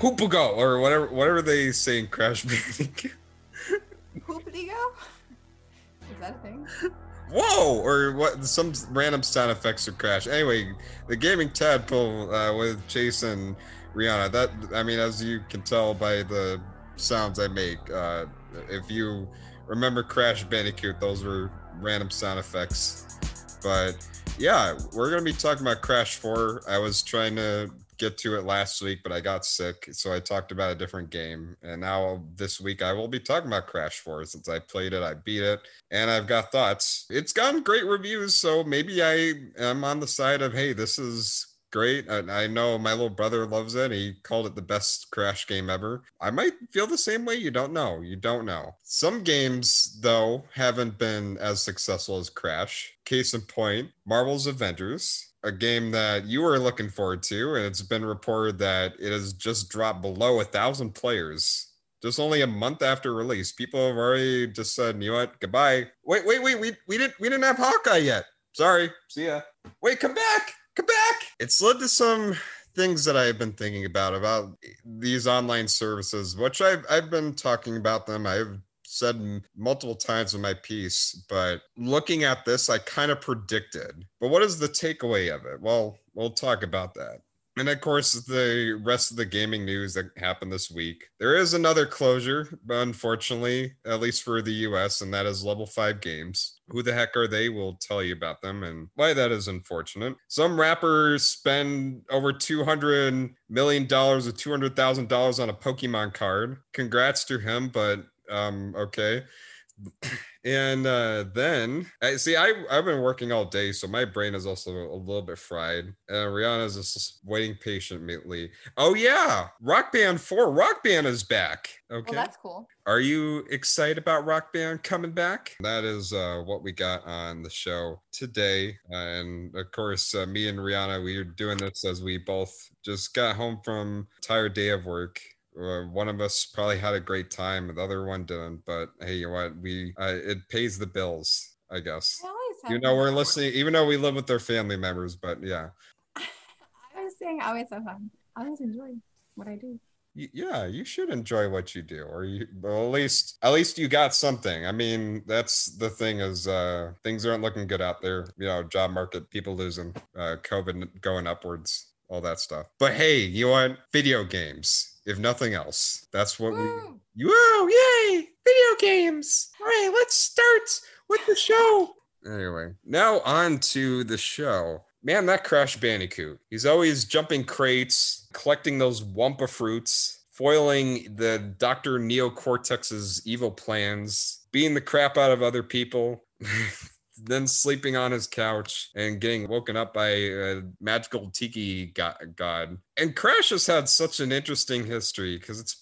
Hoopago or whatever whatever they say in Crash Bandicoot. Hoopity-go? Is that a thing? Whoa! Or what? Some random sound effects of Crash. Anyway, the gaming tadpole uh, with Jason Rihanna. That I mean, as you can tell by the sounds I make, uh, if you remember Crash Bandicoot, those were random sound effects. But yeah, we're gonna be talking about Crash 4. I was trying to get to it last week, but I got sick, so I talked about a different game. And now this week I will be talking about Crash 4 since I played it, I beat it, and I've got thoughts. It's gotten great reviews, so maybe I am on the side of hey, this is great. And I know my little brother loves it. He called it the best Crash game ever. I might feel the same way. You don't know. You don't know. Some games, though, haven't been as successful as Crash. Case in point, Marvel's Avengers a game that you were looking forward to, and it's been reported that it has just dropped below a thousand players. Just only a month after release, people have already just said, "You know what? Goodbye." Wait, wait, wait. We we didn't we didn't have Hawkeye yet. Sorry. See ya. Wait, come back. Come back. It's led to some things that I've been thinking about about these online services, which I've I've been talking about them. I've said multiple times in my piece, but looking at this, I kind of predicted. But what is the takeaway of it? Well, we'll talk about that. And of course, the rest of the gaming news that happened this week. There is another closure, unfortunately, at least for the US, and that is level five games. Who the heck are they? We'll tell you about them and why that is unfortunate. Some rappers spend over $200 million or $200,000 on a Pokemon card. Congrats to him, but um, okay. And uh, then I see I I've been working all day, so my brain is also a little bit fried. And Rihanna's just waiting patiently. Oh yeah, Rock Band 4. Rock Band is back. Okay. Well, that's cool. Are you excited about Rock Band coming back? That is uh, what we got on the show today. and of course, uh, me and Rihanna, we are doing this as we both just got home from tired day of work uh, one of us probably had a great time, the other one didn't. But hey, you know what? We uh, it pays the bills, I guess. You know, we're listening, even though we live with their family members. But yeah, I was saying I always have fun. I always enjoy what I do. Yeah, you should enjoy what you do, or you well, at least at least you got something. I mean, that's the thing is uh things aren't looking good out there. You know, job market, people losing, uh COVID going upwards, all that stuff. But hey, you want video games? If nothing else. That's what Woo. we. Whoa! Oh, yay! Video games. All right, let's start with the show. Anyway, now on to the show. Man, that Crash Bandicoot. He's always jumping crates, collecting those Wumpa fruits, foiling the Dr. Neocortex's evil plans, beating the crap out of other people. then sleeping on his couch and getting woken up by a magical tiki god. And Crash has had such an interesting history because it's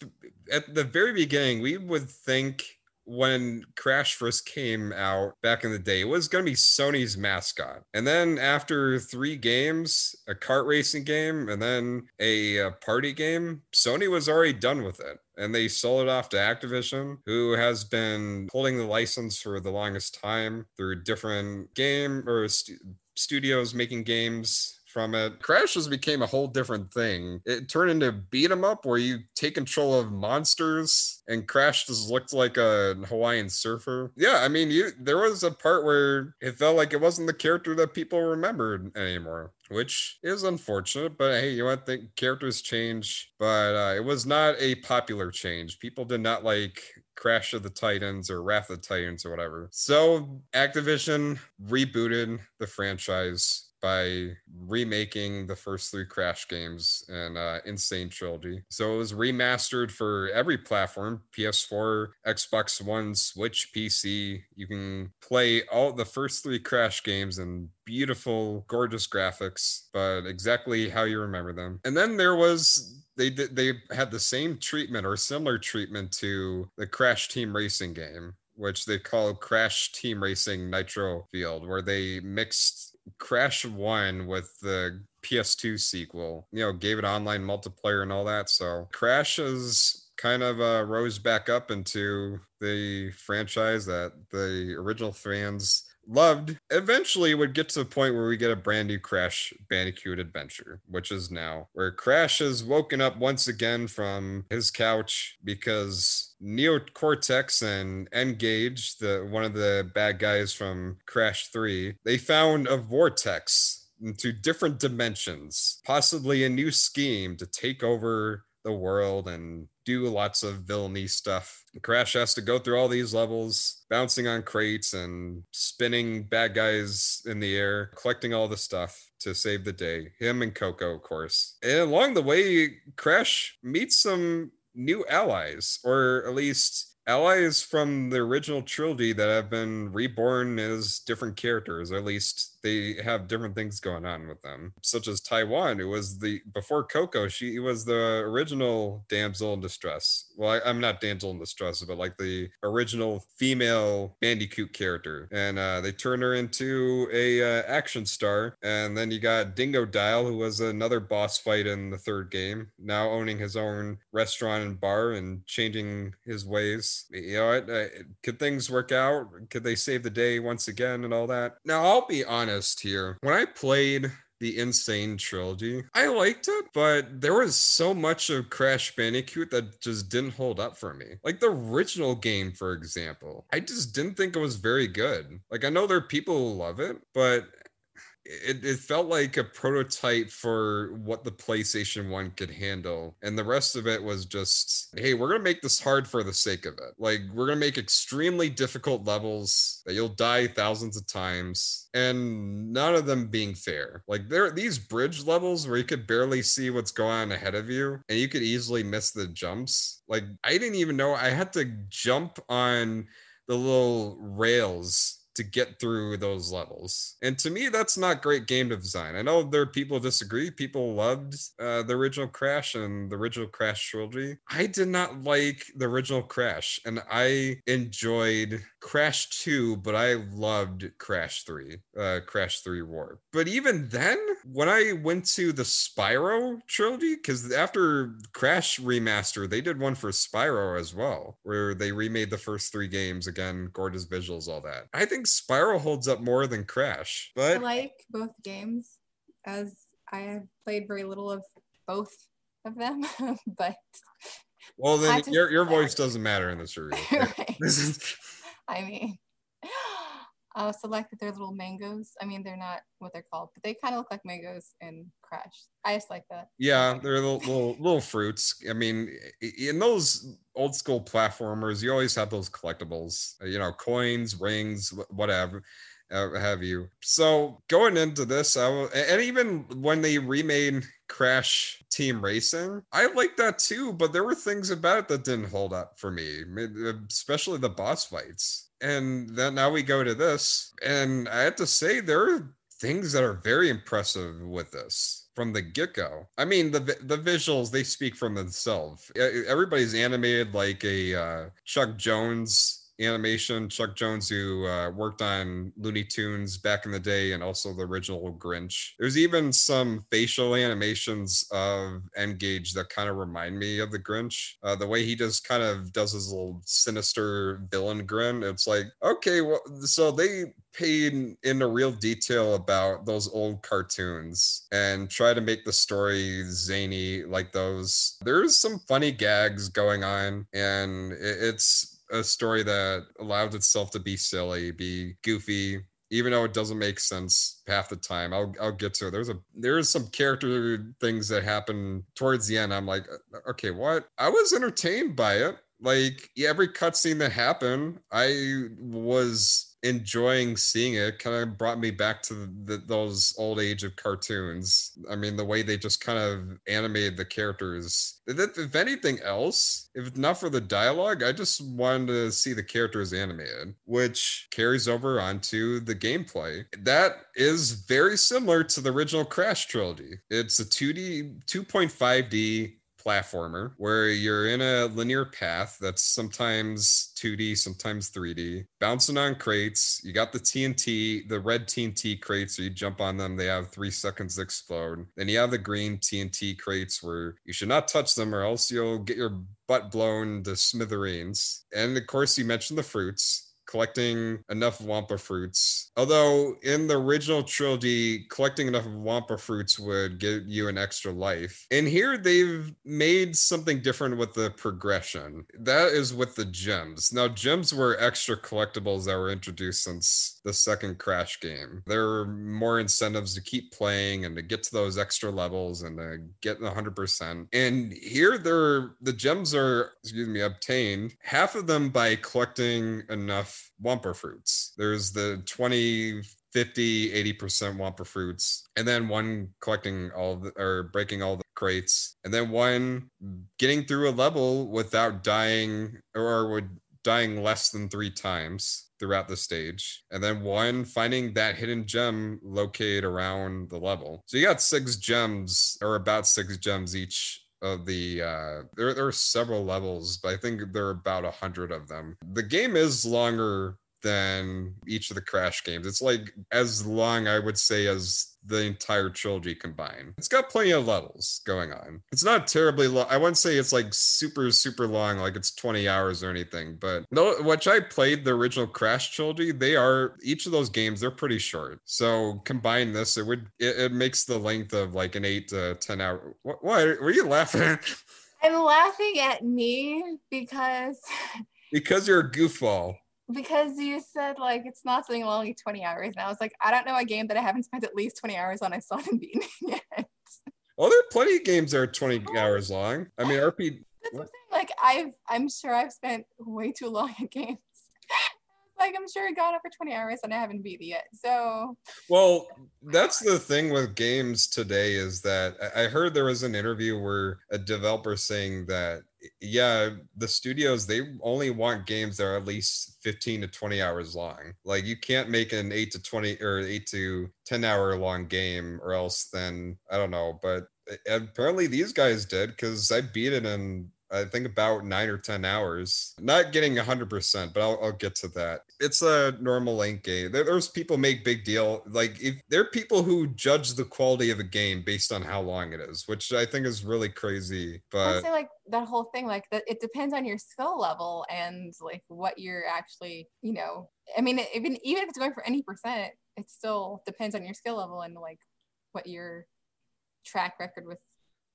at the very beginning, we would think when Crash first came out back in the day, it was going to be Sony's mascot. And then after three games, a kart racing game, and then a, a, party game, Sony was already done with it. And they sold it off to Activision, who has been holding the license for the longest time through different game or st- studios making games from it. Crash just became a whole different thing. It turned into beat 'em up where you take control of monsters and Crash just looked like a Hawaiian surfer. Yeah, I mean, you there was a part where it felt like it wasn't the character that people remembered anymore which is unfortunate. But hey, you want the characters change, but uh, it was not a popular change. People did not like Crash of the Titans or Wrath of the Titans or whatever. So Activision rebooted the franchise by remaking the first three Crash games and uh, N. Sane Trilogy. So it was remastered for every platform PS4, Xbox One, Switch, PC. You can play all the first three Crash games in beautiful, gorgeous graphics, but exactly how you remember them. And then there was they did they had the same treatment or similar treatment to the Crash Team Racing game which they call Crash Team Racing Nitro-Fueled, where they mixed Crash 1 with the PS2 sequel, you know, gave it online multiplayer and all that. So Crash is kind of uh, rose back up into the franchise that the original fans loved eventually would get to the point where we get a brand new Crash Bandicoot adventure, which is now where Crash has woken up once again from his couch because Neo Cortex and N-Gage, the one of the bad guys from Crash 3, they found a vortex into different dimensions, possibly a new scheme to take over the world and do lots of villainy stuff. Crash has to go through all these levels, bouncing on crates and spinning bad guys in the air, collecting all the stuff to save the day. Him and Coco, of course. And along the way, Crash meets some new allies, or at least allies from the original trilogy that have been reborn as different characters, or at least they have different things going on with them, such as Tawna, who was the before Coco, she was the original damsel in distress. Well, I, am not damsel in distress, but like the original female Bandicoot character, and uh, they turned her into a uh, action star. And then you got Dingodile, who was another boss fight in the third game, now owning his own restaurant and bar and changing his ways. You know, uh, could things work out? Could they save the day once again and all that? Now, I'll be honest here. When I played the N. Sane Trilogy. I liked it, but there was so much of Crash Bandicoot that just didn't hold up for me. Like the original game, for example, I just didn't think it was very good. Like I know there are people who love it, but it, it felt like a prototype for what the PlayStation 1 could handle. And the rest of it was just, hey, we're going to make this hard for the sake of it. Like, we're going to make extremely difficult levels that you'll die thousands of times, and none of them being fair. Like, there are these bridge levels where you could barely see what's going on ahead of you, and you could easily miss the jumps. Like, I didn't even know I had to jump on the little rails to get through those levels. And to me, that's not great game design. I know there are people who disagree. People loved uh, the original Crash and the original Crash trilogy. I did not like the original Crash, and I enjoyed Crash 2, but I loved Crash 3, uh, Crash 3 War. But even then, when I went to the Spyro trilogy, because after Crash Remaster, they did one for Spyro as well, where they remade the first three games again, gorgeous visuals, all that. I think Spyro holds up more than Crash. But I like both games as I have played very little of both of them, but well then your your voice doesn't matter in this review. right. this is I mean, Uh, like that they're little mangoes. I mean, they're not what they're called, but they kind of look like mangoes in Crash. I just like that. Yeah, they're little, little little fruits. I mean, in those old school platformers, you always have those collectibles. Uh, you know, coins, rings, whatever. Uh, have you so going into this I will, and even when they remade crash team racing i like that too but there were things about it that didn't hold up for me uh, especially the boss fights and then now we go to this, and I have to say there are things that are very impressive with this from the get-go. I mean, the the visuals they speak from themselves. Everybody's animated like a uh, Chuck Jones animation. Chuck Jones, who uh, worked on Looney Tunes back in the day and also the original Grinch. There's even some facial animations of N-Gage that kind of remind me of the Grinch. Uh, the way he just kind of does his little sinister villain grin. It's like, okay, well, so they paid in into real detail about those old cartoons and try to make the story zany like those. There's some funny gags going on, and it's a story that allowed itself to be silly, be goofy, even though it doesn't make sense half the time. I'll I'll get to it. There's a there's some character things that happen towards the end. I'm like, uh, okay, what? I was entertained by it. Like every cutscene that happened, I was enjoying seeing it kind of brought me back to the, those old age of cartoons. I mean the way they just kind of animated the characters. If, if anything else if not for the dialogue i just wanted to see the characters animated which carries over onto the gameplay. That is very similar to the original crash trilogy. It's a 2d 2.5d platformer where you're in a linear path that's sometimes 2D, sometimes 3D, bouncing on crates. You got the TNT, the red TNT crates, so you jump on them, they have three seconds to explode. Then you have the green TNT crates where you should not touch them or else you'll get your butt blown to smithereens. And of course, you mentioned the fruits collecting enough Wumpa fruits. Although in the original trilogy, collecting enough Wumpa fruits would give you an extra life. And here they've made something different with the progression. That is with the gems. Now, gems were extra collectibles that were introduced since the second Crash game. There were more incentives to keep playing and to get to those extra levels and to get 100%. And here, they're the gems are, excuse me, obtained half of them by collecting enough Wumpa fruits. There's the 20 50 80% wumpa fruits and then one collecting all the, or breaking all the crates and then one getting through a level without dying or would dying less than three times throughout the stage and then one finding that hidden gem located around the level so you got six gems or about six gems each of the uh there, there are several levels but i think there are about a hundred of them. The game is longer than each of the Crash games. It's like as long, I would say, as the entire trilogy combined. It's got plenty of levels going on. It's not terribly long. I wouldn't say it's like super, super long, like it's 20 hours or anything. But no, which I played the original Crash trilogy, they are each of those games, they're pretty short. So combine this, it would it, it makes the length of like an eight to 10 hour. What, what were you laughing? I'm laughing at me because because you're a goofball because you said like it's not something only 20 hours and i was like i don't know a game that i haven't spent at least 20 hours on. I still haven't beaten yet. Well there are plenty of games that are 20 hours long. I mean rp That's what? I'm like i've i'm sure i've spent way too long at games. Like i'm sure it got over 20 hours and i haven't beat it yet so. Well that's the thing with games today is that i heard there was an interview where a developer saying that yeah, the studios they only want games that are at least 15 to 20 hours long. Like you can't make an 8 to 20 or 8 to 10 hour long game or else then I don't know, but eh, apparently these guys did cuz I beat it in I think about nine or 10 hours. Not getting 100%, but I'll, I'll get to that. It's a normal length game. There, there's people make big deal. Like, if there are people who judge the quality of a game based on how long it is, which I think is really crazy. But I say, like, that whole thing, like, that it depends on your skill level and, like, what you're actually, you know, I mean, even, even if it's going for any percent, it still depends on your skill level and, like, what your track record with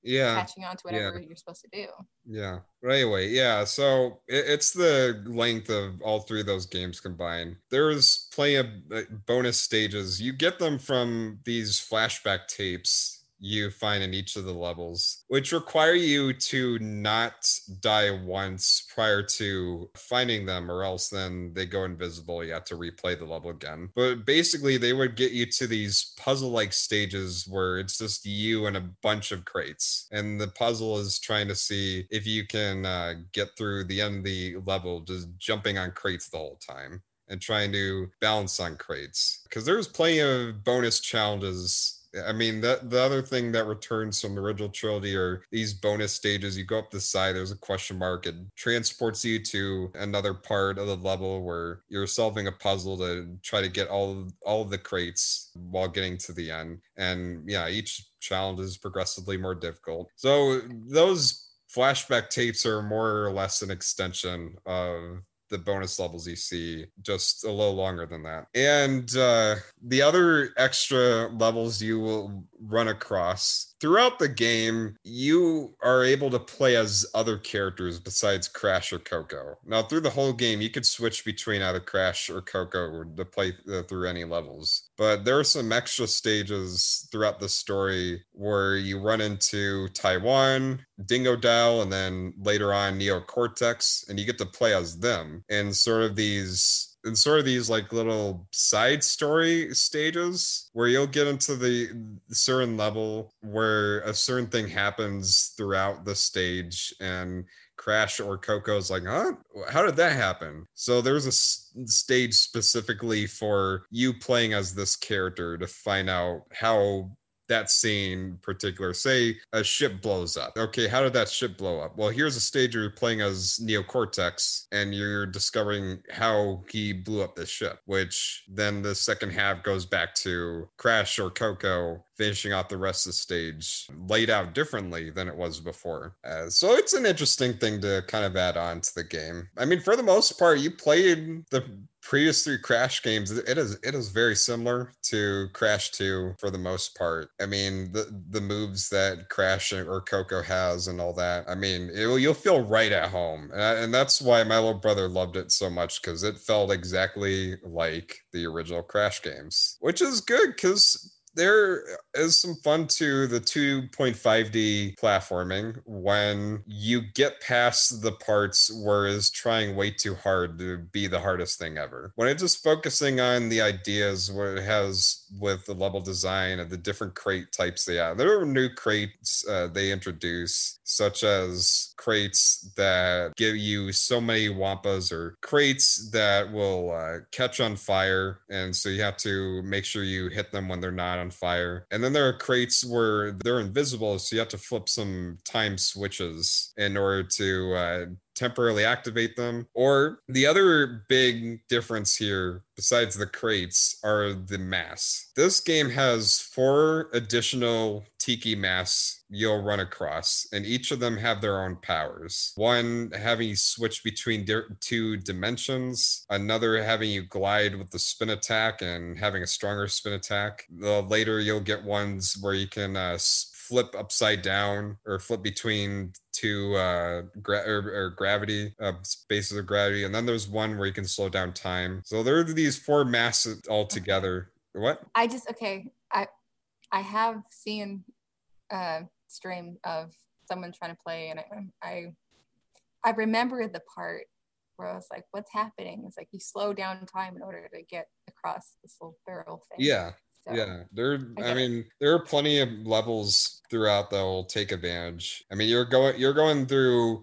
yeah. catching on to whatever yeah. you're supposed to do. Yeah. But anyway yeah so it, it's the length of all three of those games combined. There's plenty of bonus stages. You get them from these flashback tapes you find in each of the levels, which require you to not die once prior to finding them, or else then they go invisible. You have to replay the level again. But basically, they would get you to these puzzle like stages where it's just you and a bunch of crates. And the puzzle is trying to see if you can uh, get through the end of the level just jumping on crates the whole time and trying to balance on crates because there's plenty of bonus challenges I mean, that the other thing that returns from the original trilogy are these bonus stages. You go up the side, there's a question mark, it transports you to another part of the level where you're solving a puzzle to try to get all all the crates while getting to the end. And yeah, each challenge is progressively more difficult. So those flashback tapes are more or less an extension of the bonus levels you see just a little longer than that. And uh, the other extra levels you will run across throughout the game you are able to play as other characters besides crash or coco. Now through the whole game you could switch between either crash or coco to play uh, through any levels. But there are some extra stages throughout the story where you run into tawna Dingo Dingodile and then later on Neo Cortex, and you get to play as them. In sort of these in sort of these like little side story stages where you'll get into the certain level where a certain thing happens throughout the stage and Crash or Coco's like, huh? How did that happen? So there's a s- stage specifically for you playing as this character to find out how that scene particular say a ship blows up. Okay how did that ship blow up? Well here's a stage where you're playing as neocortex and you're discovering how he blew up this ship which then the second half goes back to crash or coco finishing off the rest of the stage laid out differently than it was before. Uh, so it's an interesting thing to kind of add on to the game. I mean for the most part you played the previous three Crash games, it is it is very similar to Crash 2 for the most part. I mean, the the moves that Crash or Coco has and all that. I mean, it, you'll feel right at home, and, and that's why my little brother loved it so much because it felt exactly like the original Crash games, which is good because there is some fun to the 2.5D platforming when you get past the parts where it's trying way too hard to be the hardest thing ever. When it's just focusing on the ideas what it has with the level design and the different crate types they have. There are new crates uh, they introduce, such as crates that give you so many wumpas or crates that will uh, catch on fire. And so you have to make sure you hit them when they're not on fire. And then there are crates where they're invisible, so you have to flip some time switches in order to uh, temporarily activate them. Or the other big difference here, besides the crates, are the masks. This game has four additional tiki masks you'll run across, and each of them have their own powers. One having you switch between di- two dimensions, another having you glide with the spin attack and having a stronger spin attack. The later you'll get ones where you can uh, flip upside down or flip between two uh gra- or, or gravity uh spaces of gravity and then there's one where you can slow down time so there are these four masses all together what I just okay. I I have seen a stream of someone trying to play, and I I, I remember the part where I was like, "What's happening?" It's like you slow down time in order to get across this little barrel thing. yeah So, yeah there I i mean there are plenty of levels throughout that will take advantage. I mean you're going you're going through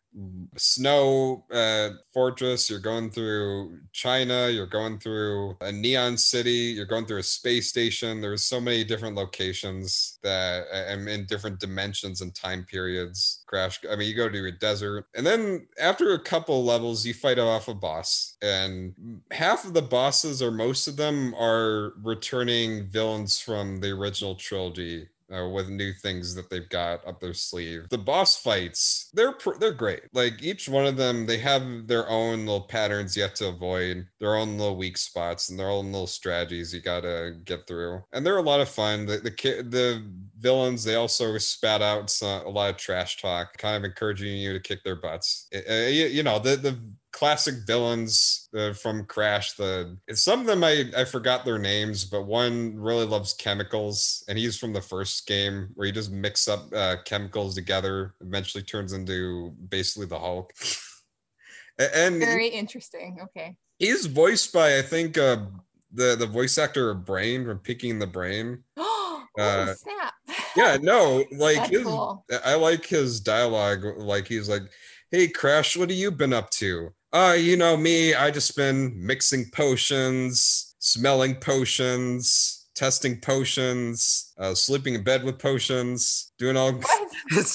snow uh fortress you're going through china you're going through a neon city you're going through a space station. There's so many different locations that and in different dimensions and time periods crash. I mean you go to a desert and then after a couple levels you fight off a boss and half of the bosses or most of them are returning villains from the original trilogy uh, with new things that they've got up their sleeve. The boss fights, they're pr- they're great. Like each one of them, they have their own little patterns you have to avoid, their own little weak spots, and their own little strategies you gotta get through. And they're a lot of fun. The the ki- the villains they also spat out some, a lot of trash talk, kind of encouraging you to kick their butts. Uh, you, you know the the classic villains uh, from Crash. The some of them I I forgot their names, but one really loves chemicals, and he's from the first game where he just mix up uh, chemicals together. Eventually turns into basically the Hulk. And Very interesting. Okay. he's voiced by I think uh, the the voice actor of Brain from Pinky and the Brain. oh Uh, snap! Yeah, no, like his, cool. I like his dialogue. Like he's like, "Hey, Crash, what have you been up to?" Uh, you know me. I just been mixing potions, smelling potions, testing potions, uh, sleeping in bed with potions, doing all.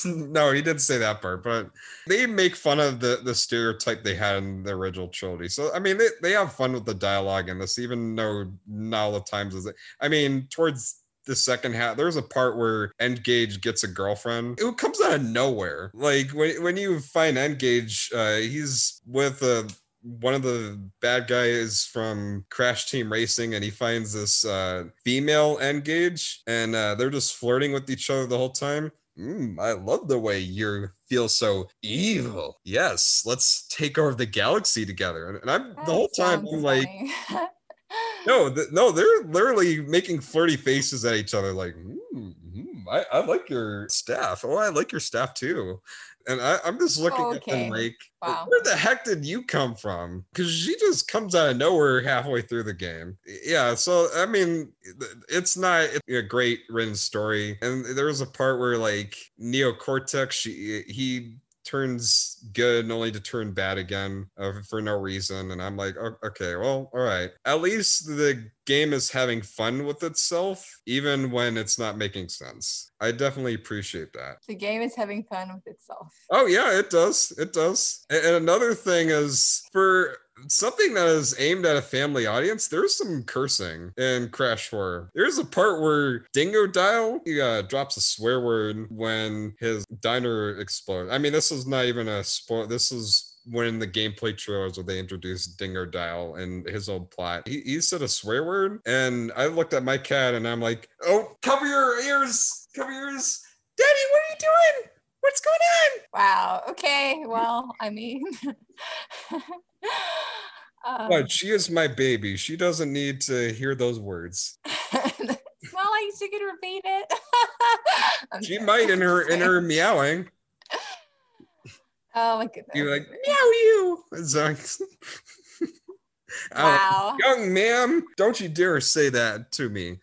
No, he didn't say that part, but they make fun of the the stereotype they had in the original trilogy. So I mean, they, they have fun with the dialogue in this, even though not all the times is it. I mean, towards the second half, there's a part where Engage gets a girlfriend. It comes out of nowhere. Like when when you find Engage, uh, he's with a one of the bad guys from Crash Team Racing, and he finds this uh, female Engage, and uh, they're just flirting with each other the whole time. Mm, I love the way you feel so evil. Yes, let's take over the galaxy together. And, I'm the whole time I'm like. no, th- no, they're literally making flirty faces at each other, like, mm, mm, I, I like your staff. Oh, I like your staff too. And I, I'm just looking at Okay. them like, Wow. where the heck did you come from? Because she just comes out of nowhere halfway through the game. Yeah, so I mean, it's not a great written story. And there was a part where like Neo Cortex, she, he turns good only to turn bad again uh, for no reason and i'm like "O- okay well all right at least the game is having fun with itself even when it's not making sense i definitely appreciate that the game is having fun with itself. Oh yeah, it does. It does. And another thing is for something that is aimed at a family audience, there's some cursing in Crash 4. There's a part where Dingodile he uh, drops a swear word when his diner explodes. I mean, this is not even a spoil. This is when the gameplay trailers where they introduced Dial and his old plot, he, he said a swear word, and I looked at my cat and I'm like, "Oh, cover your ears, cover your ears, Daddy, what are you doing? What's going on?" Wow. Okay. Well, I mean. um, But she is my baby. She doesn't need to hear those words. it's not like she could repeat it. She joking. might in her in her meowing. Oh my goodness. You like meow you. I Wow. Young ma'am, don't you dare say that to me.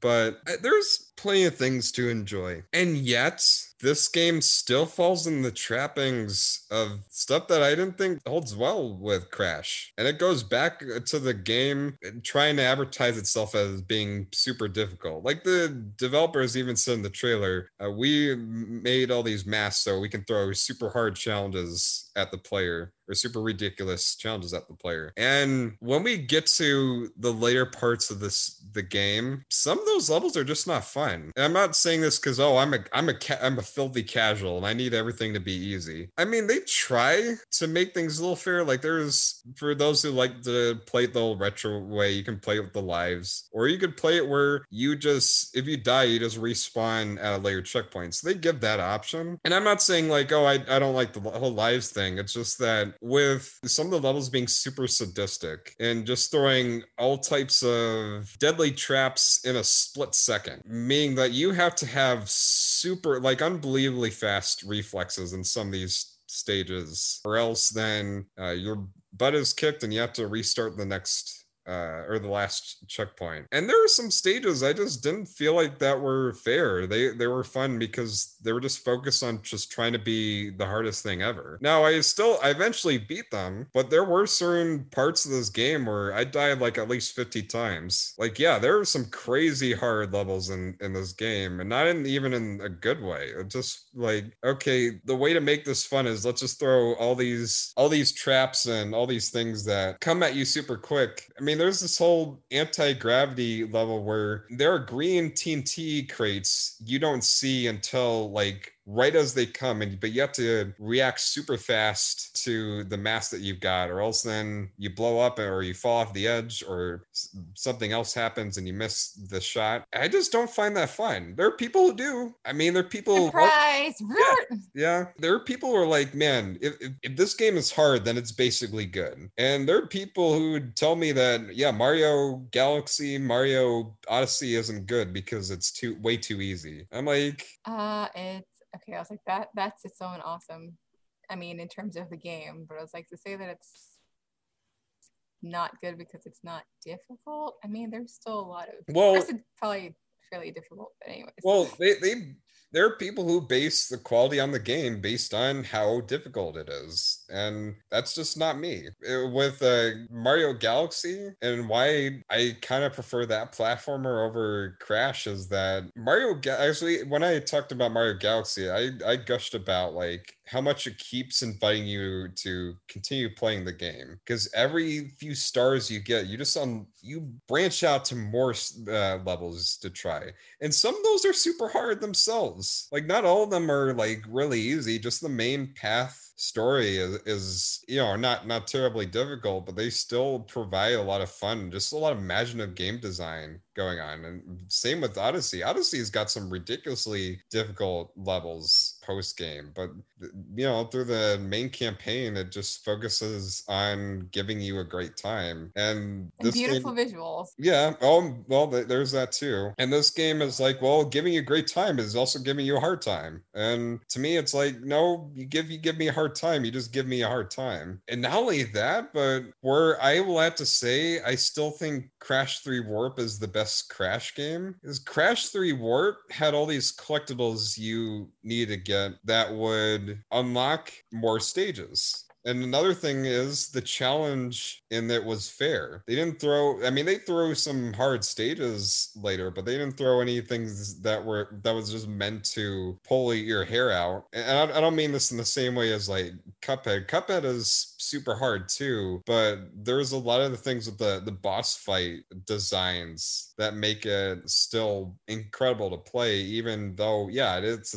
But uh, there's plenty of things to enjoy. And yet, this game still falls in the trappings of stuff that I didn't think holds well with Crash. And it goes back to the game trying to advertise itself as being super difficult. Like the developers even said in the trailer, uh, we made all these masks so we can throw super hard challenges at the player or super ridiculous challenges at the player. And when we get to the later parts of this the game, some of those levels are just not fun. And I'm not saying this because oh I'm a I'm a ca- I'm a filthy casual and I need everything to be easy. I mean they try to make things a little fair. Like there's for those who like to play the old retro way, you can play it with the lives, or you could play it where you just if you die you just respawn at a later checkpoint. So they give that option. And I'm not saying like oh I I don't like the whole lives thing. It's just that with some of the levels being super sadistic and just throwing all types of deadly traps in a split second, meaning that you have to have super, like, unbelievably fast reflexes in some of these stages, or else then uh, your butt is kicked and you have to restart the next uh, or the last checkpoint. And there were some stages I just didn't feel like that were fair. They they were fun because they were just focused on just trying to be the hardest thing ever. Now I still I eventually beat them, but there were certain parts of this game where I died like at least 50 times. Like yeah, there were some crazy hard levels in in this game and not in even in a good way. It just like okay, the way to make this fun is let's just throw all these all these traps and all these things that come at you super quick. I mean, there's this whole anti-gravity level where there are green TNT crates you don't see until like right as they come and but you have to react super fast to the mass that you've got or else then you blow up or you fall off the edge or something else happens and you miss the shot i just don't find that fun there are people who do i mean there are people Surprise! Root! yeah, there are people who are like, man, if, if, if this game is hard, then it's basically good. And there are people who would tell me that, yeah, Mario Galaxy, Mario Odyssey isn't good because it's too way too easy. I'm like, Uh, it's okay. I was like that. That's its own awesome. I mean, in terms of the game, but I was like to say that it's not good because it's not difficult. I mean, there's still a lot of. Well- I guess it's probably fairly difficult, but anyways. well, they they there are people who base the quality on the game based on how difficult it is, and that's just not me. Uh, With uh, Mario Galaxy, and why I kind of prefer that platformer over Crash is that Mario. Actually, when I talked about Mario Galaxy, I I gushed about like how much it keeps inviting you to continue playing the game because every few stars you get, you just um you branch out to more uh, levels to try and some of those are super hard themselves like not all of them are like really easy just the main path story is, is you know not not terribly difficult but they still provide a lot of fun just a lot of imaginative game design going on and same with odyssey. Odyssey's got some ridiculously difficult levels post game but you know through the main campaign it just focuses on giving you a great time and and this game- beautiful visuals. yeah. Oh, well, there's that too. And this game is like, well, giving you a great time is also giving you a hard time. And to me, it's like, no, you give you give me a hard time, you just give me a hard time. And not only that, but where I will have to say, I still think Crash 3 Warp is the best Crash game. Is Crash 3 Warp had all these collectibles you need to get that would unlock more stages. And another thing is the challenge in that was fair. They didn't throw, I mean, they threw some hard stages later, but they didn't throw any things that were, that was just meant to pull your hair out. And I, I don't mean this in the same way as like Cuphead. Cuphead is super hard too, but there's a lot of the things with the, the boss fight designs that make it still incredible to play, even though, yeah, it's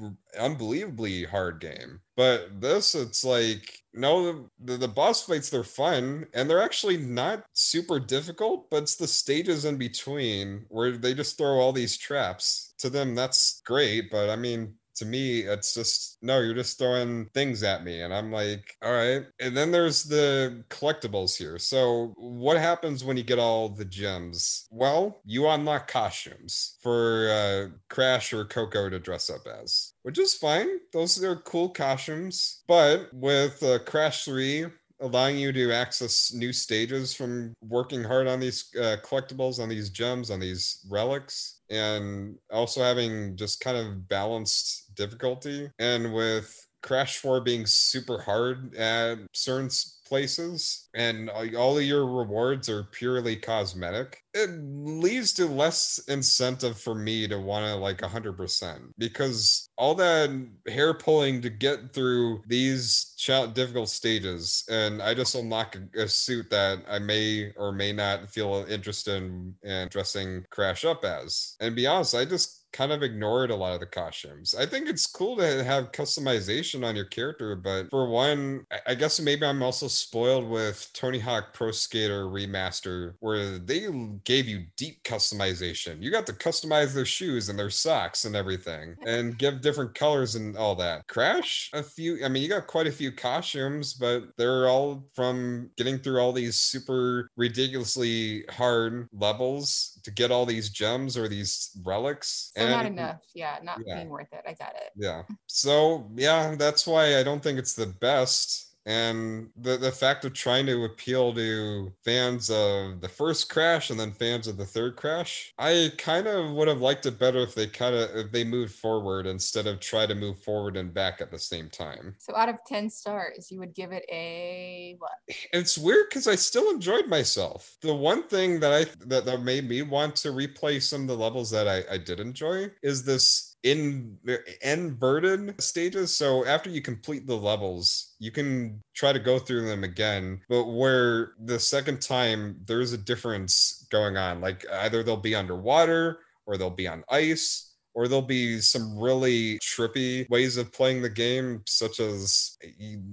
a unbelievably hard game. But this, it's like no, the, the boss fights they're fun and they're actually not super difficult, but it's the stages in between where they just throw all these traps. To them, that's great, but I mean, to me, it's just no, you're just throwing things at me. And I'm like, all right. And then there's the collectibles here. So, what happens when you get all the gems? Well, you unlock costumes for uh, Crash or Coco to dress up as, which is fine. Those are cool costumes. But with uh, Crash 3, allowing you to access new stages from working hard on these uh, collectibles, on these gems, on these relics, and also having just kind of balanced difficulty. And with Crash 4 being super hard at certain places and all of your rewards are purely cosmetic. It leads to less incentive for me to want to like 100% because all that hair pulling to get through these difficult stages and i just unlock a, suit that i may or may not feel interested in, in dressing crash up as. And be honest i just kind of ignored a lot of the costumes. I think it's cool to have customization on your character, but for one, I guess maybe I'm also spoiled with Tony Hawk Pro Skater Remaster, where they gave you deep customization. You got to customize their shoes and their socks and everything, and give different colors and all that. Crash, a few, I mean, you got quite a few costumes, but they're all from getting through all these super ridiculously hard levels to get all these gems or these relics. Oh, so and, not enough. Yeah, not yeah. being worth it. I got it. Yeah. So yeah, that's why I don't think it's the best and the the fact of trying to appeal to fans of the first crash and then fans of the third crash i kind of would have liked it better if they kind of if they moved forward instead of try to move forward and back at the same time. So out of 10 stars you would give it a what? It's weird because i still enjoyed myself. The one thing that i that, that made me want to replay some of the levels that i, I did enjoy is this in inverted stages. So after you complete the levels, you can try to go through them again. But where the second time there's a difference going on, like either they'll be underwater or they'll be on ice or there'll be some really trippy ways of playing the game, such as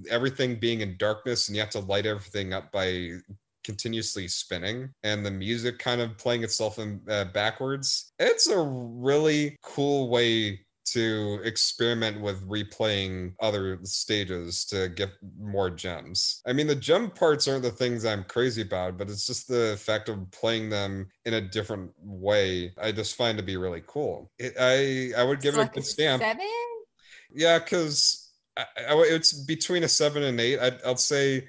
everything being in darkness and you have to light everything up by continuously spinning and the music kind of playing itself in uh, backwards. It's a really cool way to experiment with replaying other stages to get more gems. I mean, the gem parts aren't the things I'm crazy about, but it's just the fact of playing them in a different way. I just find to be really cool. It, I I would give it like a good stamp. Seven. Yeah, because it's between a seven and eight. I'd, I'll say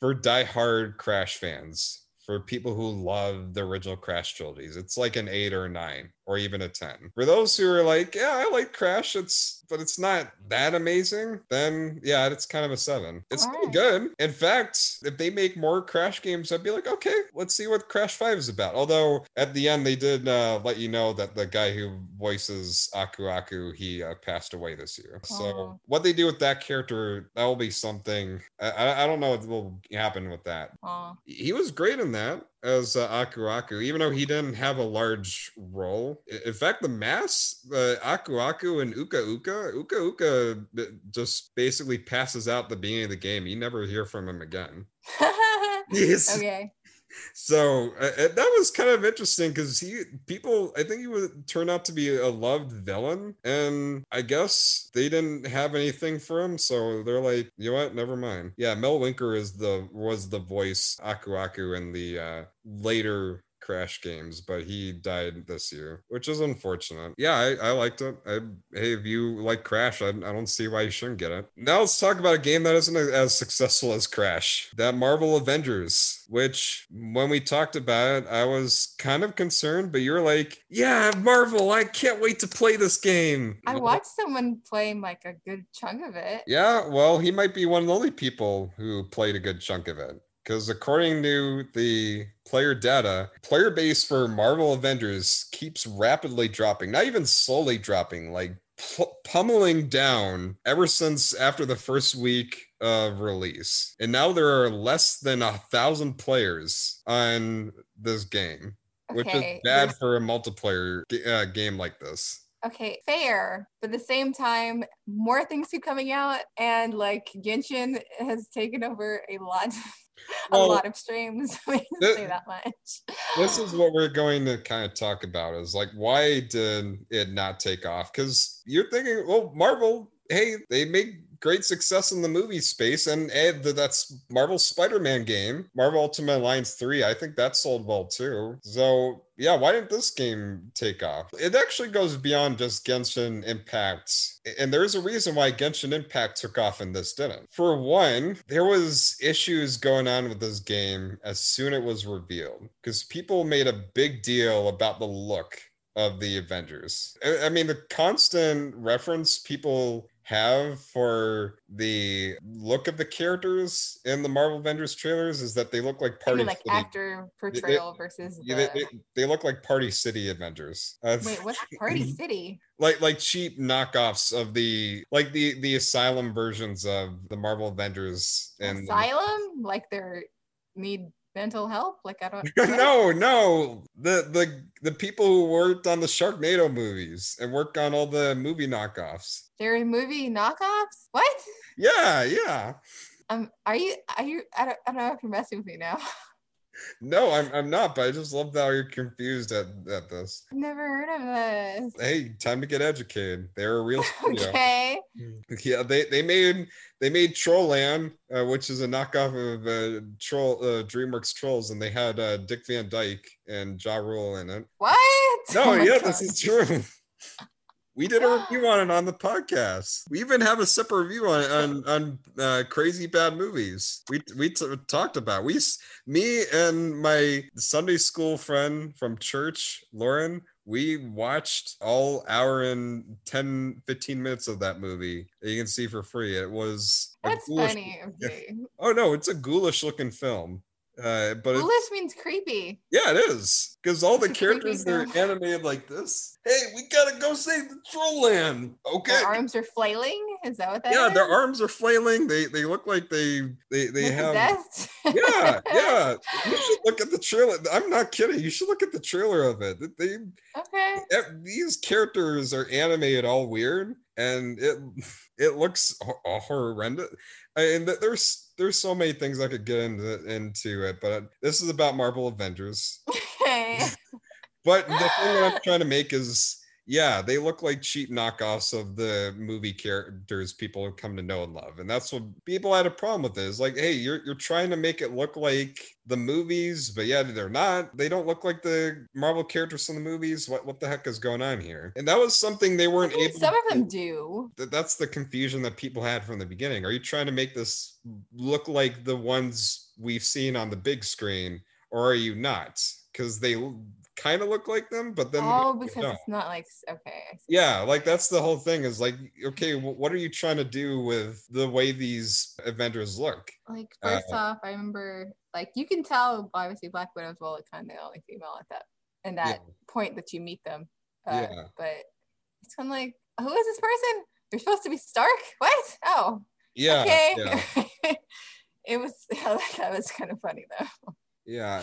for die-hard Crash fans, for people who love the original Crash trilogies, it's like an eight or a nine or even a 10. For those who are like, yeah, I like Crash, it's but it's not that amazing, then yeah, it's kind of a seven. It's still good. In fact, if they make more Crash games, I'd be like, okay, let's see what Crash 5 is about. Although at the end they did uh, let you know that the guy who voices Aku Aku, he uh, passed away this year. So what they do with that character, that will be something. I, I don't know what will happen with that. He was great in that as uh, Aku Aku, even though he didn't have a large role. In fact, the mass, uh, Aku Aku and Uka Uka, Uka Uka just basically passes out the beginning of the game. You never hear from him again. yes. Okay so that was kind of interesting because he people i think he would turn out to be a loved villain and i guess they didn't have anything for him so they're like you know what? Never mind. Yeah mel winkler is the was the voice aku aku in the uh later Crash games, but he died this year, which is unfortunate. Yeah, I, I liked it. I, hey, if you like Crash, I, I don't see why you shouldn't get it. Now let's talk about a game that isn't as successful as Crash, that Marvel Avengers, which when we talked about it, I was kind of concerned, but you're like, yeah, Marvel, I can't wait to play this game. I watched someone play like a good chunk of it. Yeah, well, he might be one of the only people who played a good chunk of it because according to the player data, player base for Marvel Avengers keeps rapidly dropping, not even slowly dropping, like pummeling down ever since after the first week of release. And now there are less than a thousand players on this game, okay. which is bad for a multiplayer uh, game like this. Okay, fair, but at the same time, more things keep coming out, and like Genshin has taken over a lot. a Well, lot of streams. We can th- say that much. this is what we're going to kind of talk about is like why did it not take off because you're thinking well marvel hey they made great success in the movie space and eh, Ed, that's marvel's spider-man game marvel ultimate alliance 3 i think that sold well too. So yeah why didn't this game take off? It actually goes beyond just genshin impact and there's a reason why genshin impact took off and this didn't for one there was issues going on with this game as soon it was revealed because people made a big deal about the look of the avengers. I mean the constant reference people have for the look of the characters in the marvel avengers trailers is that they look like I party mean, like City actor portrayal versus yeah, they, they, they look like Party City Avengers. Uh, Wait, what's Party City? like like cheap knockoffs of the like the the asylum versions of the Marvel Avengers and Asylum? Like they're need mental help? Like I don't. no, no. The the the people who worked on the Sharknado movies and worked on all the movie knockoffs. They're movie knockoffs. What? Yeah, yeah. Um, are you? Are you? I don't. I don't know if you're messing with me now. No, I'm I'm not, but I just love how you're confused at, at this. I've never heard of this. Hey, time to get educated. They're a real studio. Okay. Yeah, they they made they made Trollland, uh, which is a knockoff of uh, Troll uh, DreamWorks Trolls, and they had uh, Dick Van Dyke and Ja Rule in it. What? No, Oh yeah, God. this is true. We did a review on it on the podcast. We even have a separate review on on, on uh, crazy bad movies. We we t- talked about we me and my Sunday school friend from church, Lauren. We watched all hour and 10, 15 minutes of that movie that you can see for free. It was That's funny. Oh no, it's a ghoulish looking film. Uh, but Foolish means creepy. yeah, it is because all the It's characters are animated like this. Hey, we gotta go save the troll land. Okay. Their arms are flailing. Is that what that yeah, is? their arms are flailing. They they look like they they they They're have. possessed? Yeah, yeah. You should look at the trailer. I'm not kidding. You should look at the trailer of it. They okay. these characters are animated all weird, and it it looks ho- horrendous. And there's there's so many things I could get into into it, but this is about Marvel Avengers. Okay. But the thing that I'm trying to make is, yeah, they look like cheap knockoffs of the movie characters people have come to know and love, and that's what people had a problem with. is like, hey, you're you're trying to make it look like the movies, but yeah, they're not. They don't look like the Marvel characters from the movies. What what the heck is going on here? And that was something they weren't mean, able. some of them do. Th- that's the confusion that people had from the beginning. Are you trying to make this look like the ones we've seen on the big screen, or are you not? Because they kind of look like them, but then oh, because don't. it's not like okay. Yeah, like that's the whole thing. Is like, okay, wh- what are you trying to do with the way these Avengers look? Like Uh, first off, I remember like you can tell obviously Black Widow's well kind of the only female at that and that point that you meet them. Uh, Yeah. But it's kind of like who is this person? You're supposed to be Stark. What? Oh, Yeah, okay. yeah, it was that was kind of funny though. yeah.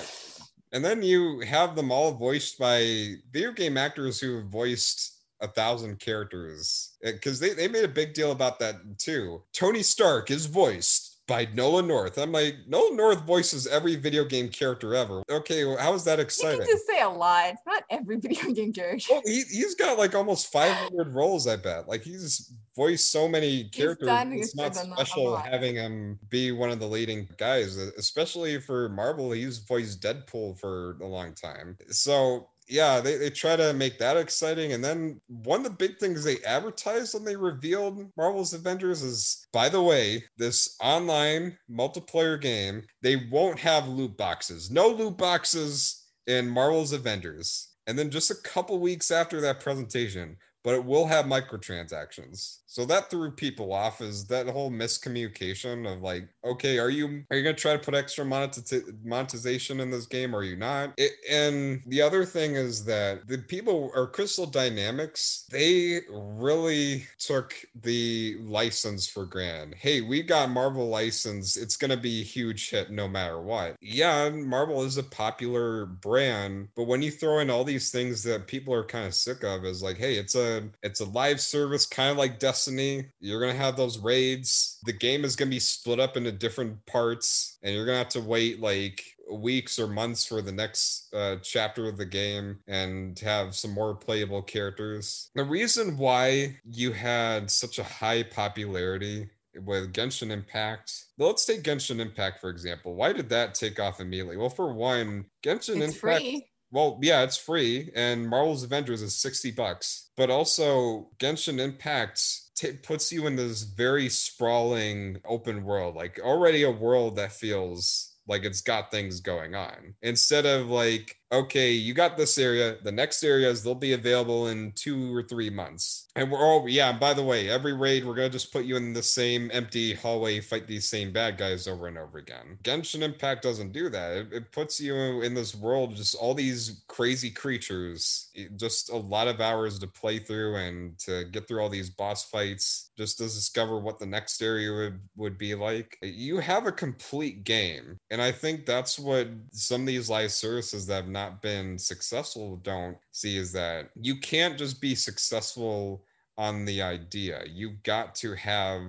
And then you have them all voiced by video game actors who have voiced a thousand characters eh, because they, they made a big deal about that too. Tony Stark is voiced by Nolan North. I'm like, Nolan North voices every video game character ever. Okay, well, how is that You exciting? can just say a lot. It's not every video game character. Well, he, he's got like almost 500 roles, I bet. Like he's voiced so many characters. done It's not special having him be one of the leading guys, especially for Marvel. He's voiced Deadpool for a long time. So yeah, they, they try to make that exciting. And then one of the big things they advertised when they revealed Marvel's Avengers is, by the way, this online multiplayer game, they won't have loot boxes. No loot boxes in Marvel's Avengers. And then just a couple weeks after that presentation, but it will have microtransactions. So that threw people off is that whole miscommunication of like, okay, are you are you gonna try to put extra monetiz- monetization in this game? Are you not? It, and the other thing is that the people or Crystal Dynamics, they really took the license for granted. Hey, we got Marvel license. It's gonna be a huge hit no matter what. Yeah, Marvel is a popular brand, but when you throw in all these things that people are kind of sick of, is like, hey, it's a a it's a live service, kind of like Destiny. You're gonna have those raids. The game is gonna be split up into different parts, and you're gonna have to wait like weeks or months for the next uh, chapter of the game and have some more playable characters. The reason why you had such a high popularity with Genshin Impact. Let's take Genshin Impact for example. Why did that take off immediately? Well, for one, Genshin It's Impact. free. Well, yeah, it's free, and Marvel's Avengers is sixty bucks. But also, Genshin Impact t- puts you in this very sprawling open world, like already a world that feels like it's got things going on. Instead of like, okay, you got this area, the next areas they'll be available in two or three months. And we're all yeah, by the way, every raid we're gonna just put you in the same empty hallway, fight these same bad guys over and over again. Genshin Impact doesn't do that. It, it puts you in this world, just all these crazy creatures, just a lot of hours to play through and to get through all these boss fights, just to discover what the next area would, would be like. You have a complete game. And I think that's what some of these live services that have not been successful don't see is that you can't just be successful on the idea. You've got to have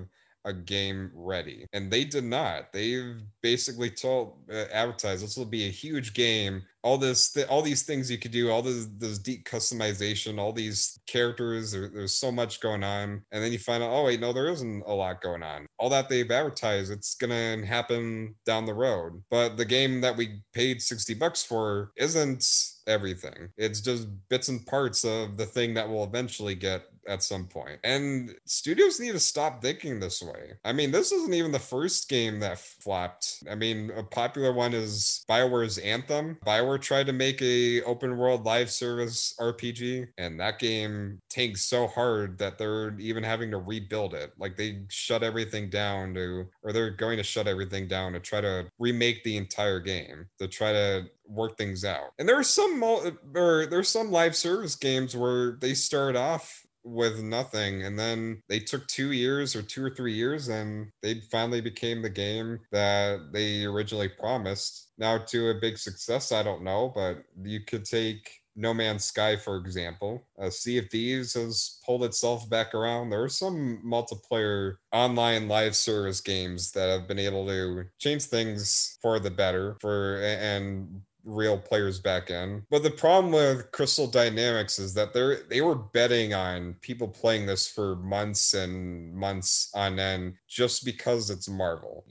a game ready and they did not. They've basically told uh, advertised this will be a huge game. All this th- all these things you could do all this this deep customization all these characters there, there's so much going on. And then you find out oh wait no there isn't a lot going on. All that they've advertised it's gonna happen down the road. But the game that we paid 60 bucks for isn't everything. It's just bits and parts of the thing that will eventually get at some point. And studios need to stop thinking this way. I mean, this isn't even the first game that flopped. I mean, a popular one is BioWare's Anthem. BioWare tried to make a open world live service RPG, and that game tanked so hard that they're even having to rebuild it. Like they shut everything down to, or they're going to shut everything down to try to remake the entire game to try to work things out. And there are some or there's some live service games where they start off with nothing and then they took two years or two or three years and they finally became the game that they originally promised now to a big success i don't know but you could take no Man's Sky, for example. Uh, sea of Thieves has pulled itself back around. There are some multiplayer online live service games that have been able to change things for the better for and real players back in. But the problem with Crystal Dynamics is that they're they were betting on people playing this for months and months on end just because it's Marvel.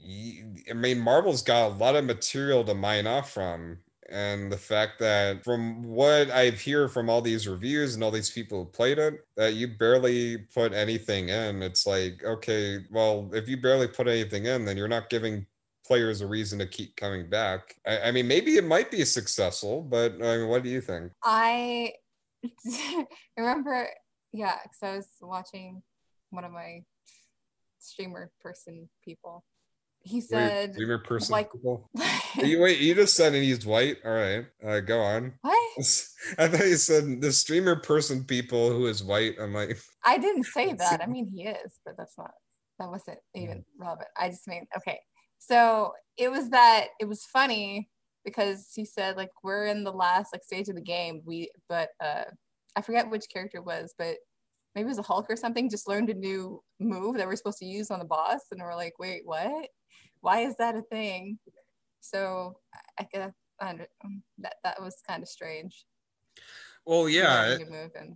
I mean, Marvel's got a lot of material to mine off from. And the fact that from what I've hear from all these reviews and all these people who played it, that you barely put anything in, it's like, okay, well, if you barely put anything in, then you're not giving players a reason to keep coming back. I, I mean, maybe it might be successful, but I mean, what do you think? I remember, yeah, because I was watching one of my streamer person people. He said, Dreamer person. like- people? you wait, you just said he's white. All right, uh, go on. what? I thought you said the streamer person people who is white. I'm like, I didn't say that. I mean, he is, but that's not, that wasn't even relevant. I just mean, okay. So it was that, it was funny because he said, like, we're in the last like stage of the game. We, but uh, I forget which character it was, but maybe it was a Hulk or something, just learned a new move that we're supposed to use on the boss. And we're like, wait, what? Why is that a thing? So I guess I under- that, that was kind of strange. well, yeah. It-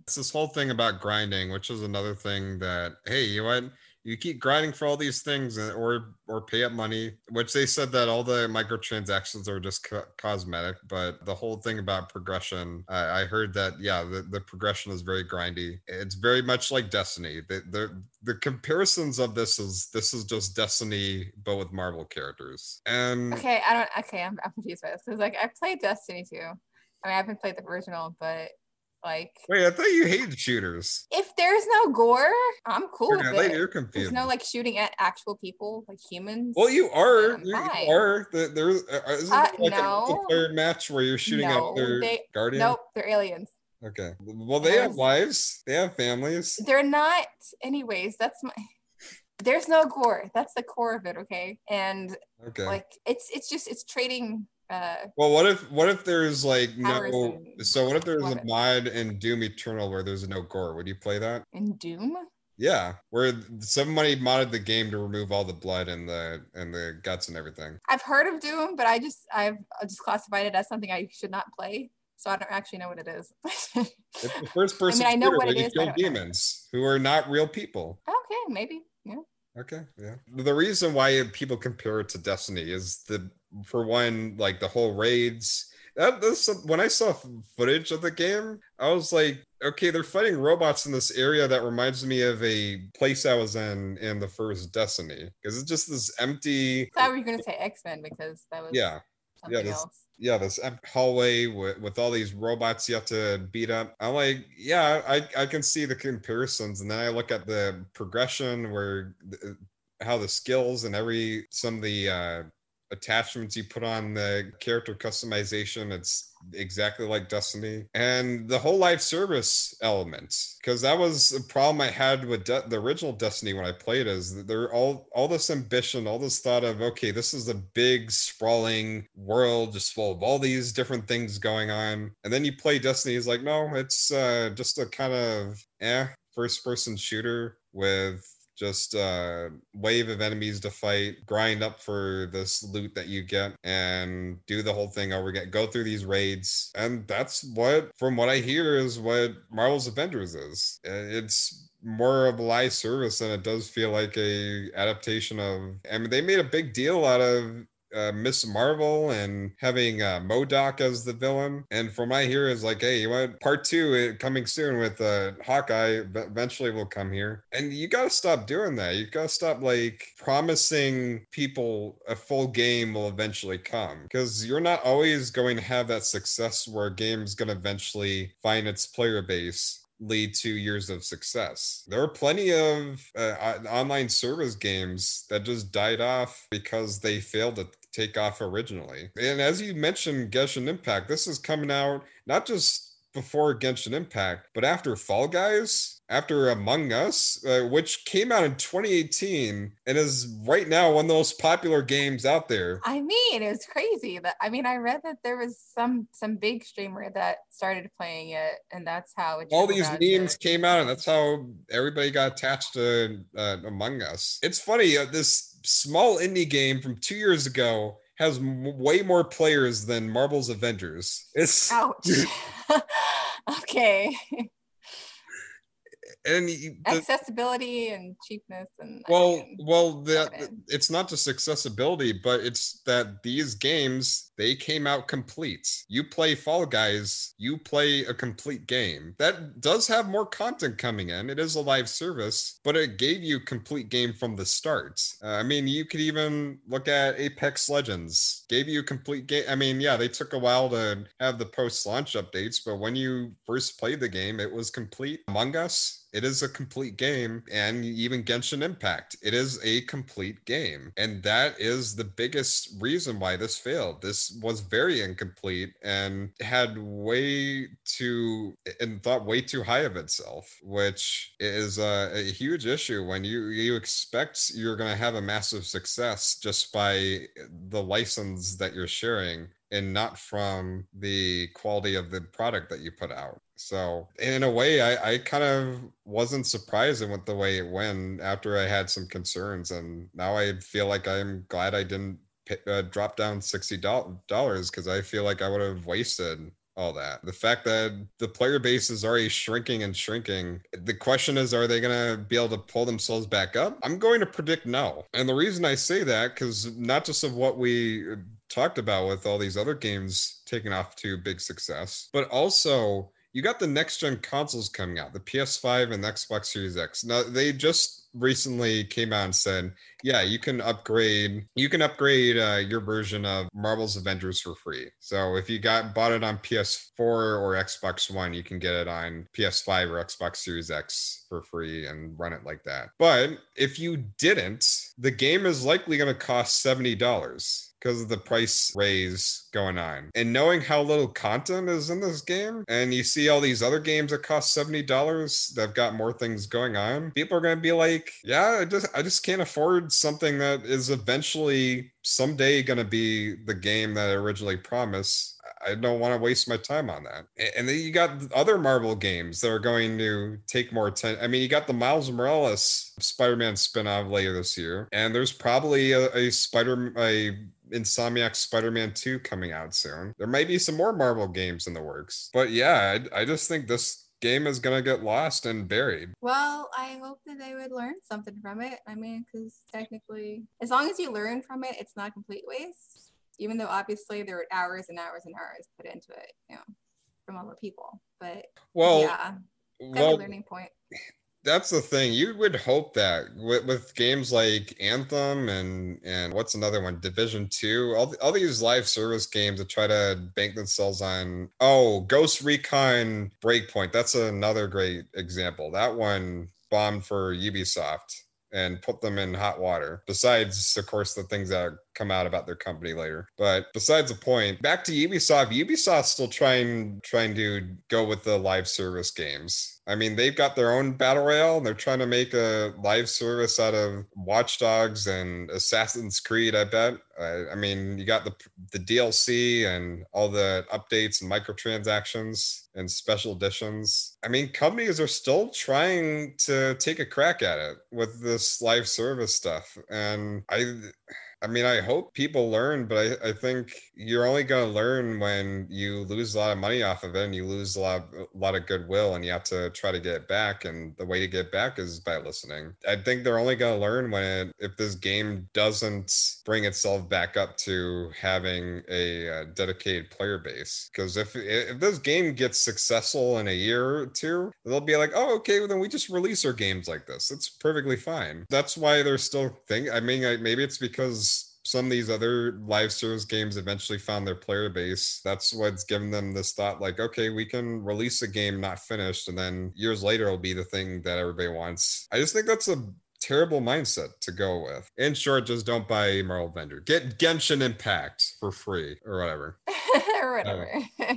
it's this whole thing about grinding, which is another thing that hey, you know what? You keep grinding for all these things, or or pay up money, which they said that all the microtransactions are just co- cosmetic. But the whole thing about progression, I, I heard that yeah, the, the progression is very grindy. It's very much like Destiny. The, the the comparisons of this is this is just Destiny, but with Marvel characters. And Okay, I don't. Okay, I'm, I'm confused by this because like I played Destiny too. I mean, I haven't played the original, but like wait, I thought you hated shooters. if there's no gore, I'm cool Okay, with it. you're confused. There's no like shooting at actual people, like humans. Well, you are. You, you are. The- There's uh, isn't Uh, like no. a multiplayer match where you're shooting No, at their they- guardian. Nope, they're aliens. Okay. Well, they have lives. They have families. They're not. Anyways, that's my. There's no gore. That's the core of it. Okay, and Okay. like it's it's just it's trading uh, Well, what if what if there's like no? So what if there's a mod in Doom Eternal where there's no gore? Would you play that? in Doom. Yeah, where somebody modded the game to remove all the blood and the and the guts and everything. I've heard of Doom, but I just I've just classified it as something I should not play. So I don't actually know what it is. It's the first person I know shooter what where it is, I kill don't know. demons who are not real people. okay, maybe. Yeah. Okay, yeah. The reason why people compare it to Destiny is the for one, like the whole raids. That this when I saw footage of the game, I was like, okay, they're fighting robots in this area that reminds me of a place I was in in the first Destiny because it's just this empty. I thought we were gonna say X Men because that was Yeah, something this- else. yeah, this hallway with, with all these robots you have to beat up. I'm like, yeah, I, I can see the comparisons. And then I look at the progression where the, how the skills and every some of the uh, attachments you put on the character customization, it's exactly like Destiny. And the whole live service element, because that was a problem I had with De- the original Destiny when I played, is there all all this ambition, all this thought of okay, this is a big sprawling world just full of all these different things going on. And then you play Destiny, it's like, no, it's uh just a kind of eh first person shooter with just a wave of enemies to fight, grind up for this loot that you get, and do the whole thing over again. Go through these raids, and that's what, from what I hear, is what Marvel's Avengers is. Uh, It's more of a live service than it does feel like a adaptation of. I mean, they made a big deal out of uh, Miss Marvel and having uh, MODOK as the villain. And from my hear is like, hey, you want part two uh, coming soon with uh, Hawkeye? Eventually, will come here. And you got to stop doing that. You got to stop like promising people a full game will eventually come because you're not always going to have that success where a game's going to eventually find its player base lead to years of success. There are plenty of uh, online service games that just died off because they failed to take off originally. And as you mentioned, Genshin Impact, this is coming out not just before Genshin Impact, but after Fall Guys, after Among Us, uh, which came out in 2018 and is right now one of the most popular games out there. I mean, it was crazy. That I mean, I read that there was some some big streamer that started playing it, and that's how it. all these to- memes came out and that's how everybody got attached to uh, among us it's funny uh, this small indie game from two years ago has m- way more players than marvel's avengers it's Ouch. okay. And the- Accessibility and cheapness and. I well mean, well the, it's not just accessibility but it's that these games they came out complete. You play fall guys you play a complete game. That does have more content coming in. It is a live service but it gave you complete game from the start. Uh, i mean you could even look at apex legends. Gave you a complete game i mean yeah they took a while to have the post launch updates but when you first played the game it was complete. Among us it is a complete game, and even Genshin Impact, it is a complete game. And that is the biggest reason why this failed. This was very incomplete and had way too, and thought way too high of itself, which is a, a huge issue when you, you expect you're going to have a massive success just by the license that you're sharing and not from the quality of the product that you put out. So in a way, I, I kind of wasn't surprised with the way it went after I had some concerns, and now I feel like I'm glad I didn't pay, uh, drop down sixty dollars because I feel like I would have wasted all that. The fact that the player base is already shrinking and shrinking. The question is, are they going to be able to pull themselves back up? I'm going to predict no. And the reason I say that, because not just of what we talked about with all these other games taking off to big success, but also you got the next gen consoles coming out, the PS5 and the Xbox Series X. Now they just recently came out and said, yeah, you can upgrade, you can upgrade uh, your version of Marvel's Avengers for free. So if you got bought it on PS4 or Xbox One, you can get it on PS5 or Xbox Series X for free and run it like that. But if you didn't, the game is likely going to cost seventy dollars because of the price raise going on. And knowing how little content is in this game, and you see all these other games that cost $70 that have got more things going on, people are gonna be like, Yeah, I just I just can't afford something that is eventually someday going to be the game that I originally promised. I don't want to waste my time on that. And then you got other Marvel games that are going to take more attention. I mean, you got the Miles Morales Spider-Man spinoff later this year, and there's probably a, a Spider a Insomniac Spider-Man 2 coming out soon. There might be some more Marvel games in the works. But yeah, I, I just think this game is gonna get lost and buried. Well, I hope that they would learn something from it. I mean, because technically, as long as you learn from it, it's not a complete waste. Even though obviously there were hours and hours and hours put into it, you know, from other people. But well, yeah, well, learning point that's the thing. You would hope that with, with, games like Anthem and and what's another one, Division Two, all all these live service games that try to bank themselves on. Oh, Ghost Recon Breakpoint. That's another great example. That one bombed for Ubisoft and put them in hot water. Besides, of course, the things that come out about their company later. But besides the point, back to Ubisoft. Ubisoft's still trying trying to go with the live service games. I mean, they've got their own battle royale and they're trying to make a live service out of Watch Dogs and Assassin's Creed, I bet. I, I mean, you got the the DLC and all the updates and microtransactions and special editions. I mean, companies are still trying to take a crack at it with this live service stuff. And I I mean, I hope people learn, but I, I think you're only going to learn when you lose a lot of money off of it and you lose a lot, of, a lot of goodwill and you have to try to get back. And the way to get back is by listening. I think they're only going to learn when it, if this game doesn't bring itself back up to having a, a dedicated player base. Because if, if this game gets successful in a year or two, they'll be like, oh, okay, well, then we just release our games like this. It's perfectly fine. That's why they're still think. I mean, maybe it's because some of these other live service games eventually found their player base. That's what's given them this thought like, okay, we can release a game not finished, and then years later it'll be the thing that everybody wants. I just think that's a terrible mindset to go with. In short, just don't buy Marvel Vendor. Get Genshin Impact for free or whatever. or whatever. Uh,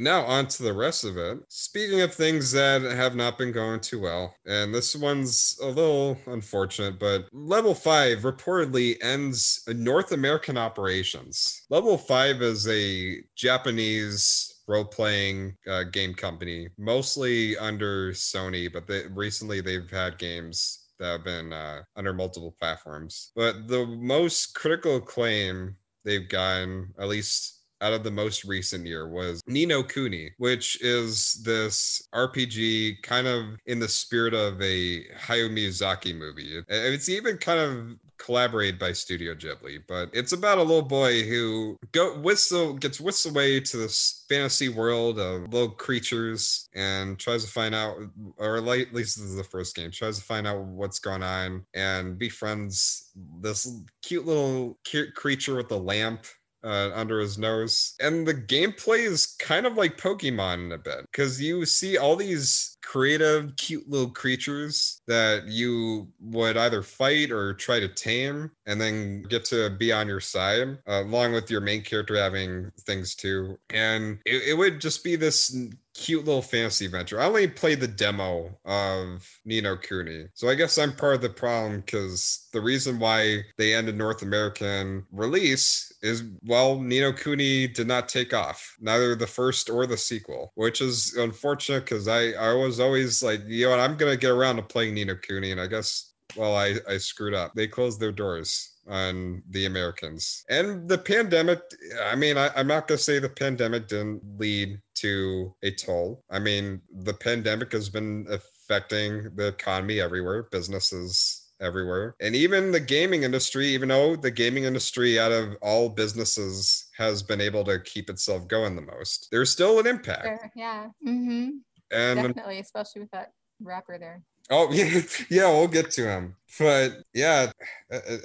now on to the rest of it. Speaking of things that have not been going too well, and this one's a little unfortunate, but Level 5 reportedly ends North American operations. Level 5 is a Japanese role-playing uh, game company, mostly under Sony, but they, recently they've had games that have been uh, under multiple platforms. But the most critical claim they've gotten, at least out of the most recent year was Ni no Kuni, which is this RPG kind of in the spirit of a Hayao Miyazaki movie. It's even kind of collaborated by Studio Ghibli, but it's about a little boy who go whistle gets whisked away to this fantasy world of little creatures and tries to find out, or at least this is the first game, tries to find out what's going on and befriends this cute little cute creature with a lamp uh, under his nose. And the gameplay is kind of like Pokemon in a bit because you see all these creative, cute little creatures that you would either fight or try to tame and then get to be on your side, uh, along with your main character having things too. And it, it would just be this cute little fantasy adventure. I only played the demo of Ni no Kuni. So I guess I'm part of the problem because the reason why they ended North American release is well, Ni no Kuni did not take off, neither the first or the sequel, which is unfortunate because I, I was always like, you know what, I'm gonna get around to playing Ni no Kuni, and I guess well, I, I screwed up. They closed their doors on the Americans. And the pandemic, I mean, I, am not going to say the pandemic didn't lead to a toll. I mean, the pandemic has been affecting the economy everywhere, businesses everywhere. And even the gaming industry, even though the gaming industry out of all businesses has been able to keep itself going the most, there's still an impact. Sure, yeah. Mm-hmm. And definitely, especially with that rapper there. Oh yeah, yeah, we'll get to him. But yeah,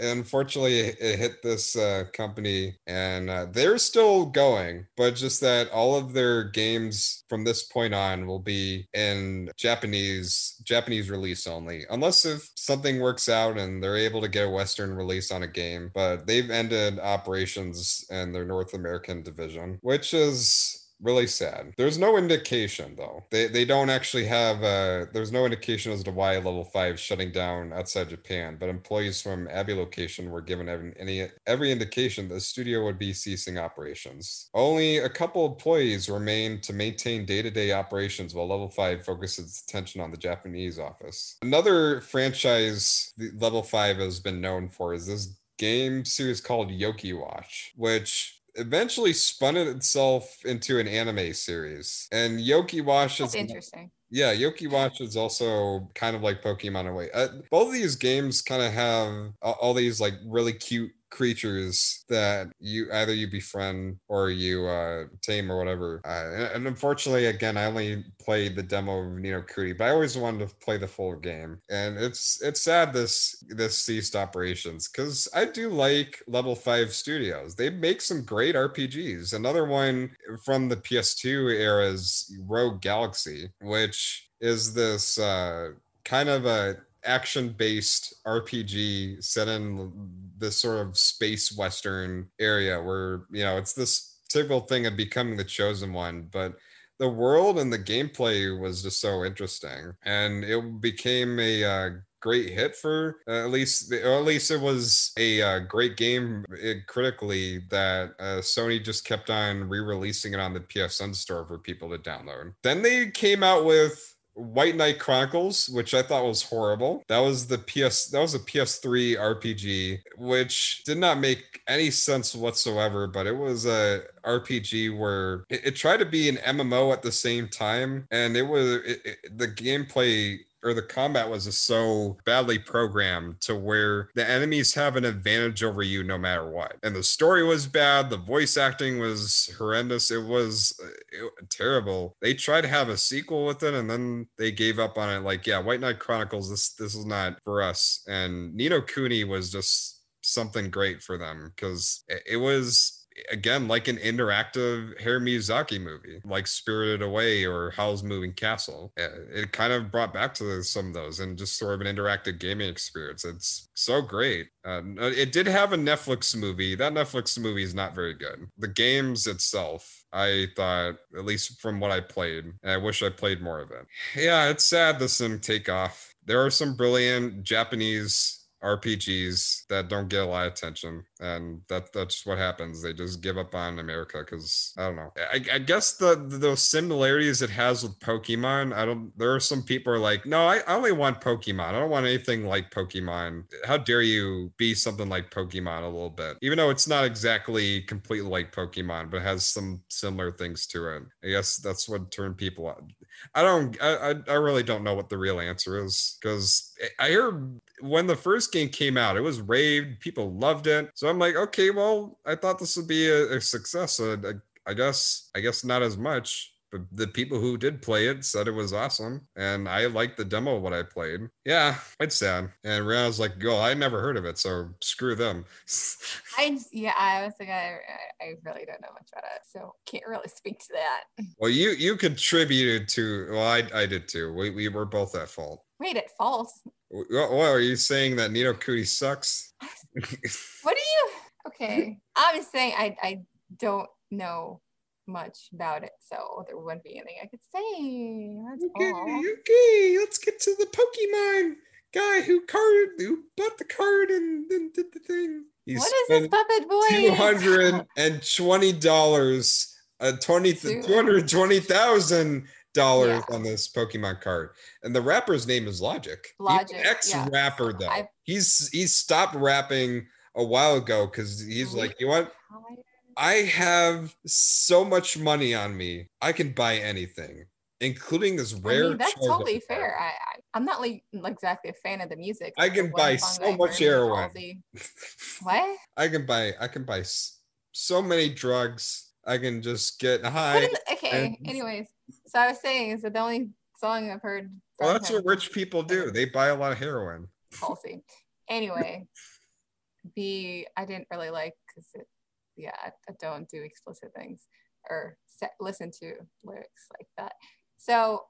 unfortunately, it hit this uh, company, and uh, they're still going. But just that all of their games from this point on will be in Japanese Japanese release only, unless if something works out and they're able to get a Western release on a game. But they've ended operations in their North American division, which is really sad. There's no indication though. They they don't actually have. Uh, there's no indication as to why level five shutting down outside Japan, but employees from Abbey location were given any every indication the studio would be ceasing operations. Only a couple employees remain to maintain day-to-day operations while level five focuses attention on the Japanese office. Another franchise level five has been known for is this game series called Yo-kai Watch, which eventually spun it itself into an anime series. And Yo-kai Watch is interesting. yeah, Yo-kai Watch is also kind of like Pokemon Away. Uh, both of these games kind of have all these like really cute creatures that you either you befriend or you uh tame or whatever uh, and, unfortunately again i only played the demo of Ni no Kuni, but i always wanted to play the full game. And it's it's sad this this ceased operations because i do like level 5 studios. They make some great rpgs another one from the ps2 era is rogue galaxy which is this uh kind of a action based RPG set in this sort of space western area where, you know, it's this typical thing of becoming the chosen one, but the world and the gameplay was just so interesting and it became a uh, great hit for uh, at least or at least it was a uh, great game it, uh, critically that uh, sony just kept on re-releasing it on the psn store for people to download. Then they came out with White Knight Chronicles, which I thought was horrible. That was the PS that was a PS3 RPG, which did not make any sense whatsoever, but it was a RPG where it, it tried to be an MMO at the same time, and it was it, it, the gameplay or the combat was just so badly programmed to where the enemies have an advantage over you no matter what. And the story was bad, the voice acting was horrendous. It was uh, it, terrible. They tried to have a sequel with it and then they gave up on it like, yeah, White Knight Chronicles this this is not for us. And Ni no Kuni was just something great for them because it, it was again like an interactive Hayao Miyazaki movie, like Spirited Away or Howl's Moving Castle. It kind of brought back to some of those and just sort of an interactive gaming experience. It's so great. Uh, it did have a Netflix movie. That Netflix movie is not very good. The games itself, I thought, at least from what I played, and I wish I played more of it. Yeah, it's sad this didn't take off. There are some brilliant Japanese RPGs that don't get a lot of attention, and that that's what happens. They just give up on America because I don't know. I, I guess the, the, those similarities it has with Pokemon. I don't. There are some people are like, no, I, I only want Pokemon. I don't want anything like Pokemon. How dare you be something like Pokemon a little bit, even though it's not exactly completely like Pokemon, but has some similar things to it. I guess that's what turned people. I don't. I I really don't know what the real answer is because I heard when the first game came out, it was raved. People loved it. So I'm like, okay, well, I thought this would be a, a success. I, I guess. I guess not as much but the people who did play it said it was awesome and i liked the demo of what i played. Yeah it's sad. And rihanna's like "Go! i never heard of it so screw them. I yeah i was like I, I really don't know much about it so can't really speak to that. Well you you contributed to well i, I did too. We, we were both at fault. Wait at fault? What, what are you saying that Ni no Kuni sucks? What are you okay. I'm saying i i don't know much about it, so there wouldn't be anything I could say. That's okay, all. okay, let's get to the Pokemon guy who card who bought the card and then did the thing. He what is this puppet boy? Two hundred and twenty dollars, uh, twenty two hundred twenty thousand dollars on this Pokemon card, and the rapper's name is Logic. Logic, ex rapper though. I've, he's he's stopped rapping a while ago because he's like, you want I have so much money on me. I can buy anything, including this rare. I mean, that's totally fair. I, I am not like exactly a fan of the music. I can buy so much heroin. what? I can buy. I can buy so many drugs. I can just get high. okay. And, Anyways, so I was saying is that the only song I've heard. Well, that's what rich people do. They buy a lot of heroin. Policy. Anyway, the I didn't really like because it yeah, I, I don't do explicit things or set, listen to lyrics like that. So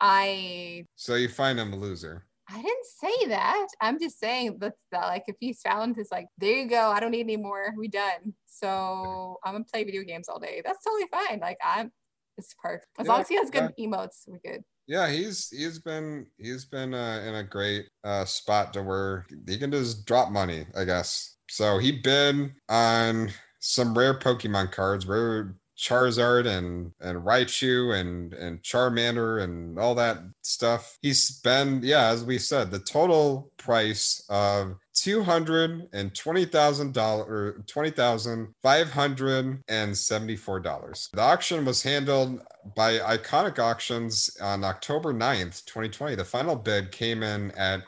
I. So you find I'm a loser. I didn't say that. I'm just saying that, that like if he's found his like, there you go, I don't need any more. We done. So I'm gonna play video games all day. That's totally fine. Like I'm it's perfect. As Yeah, long as he has good yeah. emotes, we're good. Yeah, he's he's been he's been uh, in a great uh, spot to where he can just drop money, I guess. So he bid on some rare Pokemon cards, rare Charizard and and Raichu and and Charmander and all that stuff. He spent, yeah, as we said, the total price of two hundred and twenty thousand dollars, twenty thousand five hundred and seventy-four dollars. The auction was handled by Iconic Auctions on October 9th, 2020. The final bid came in at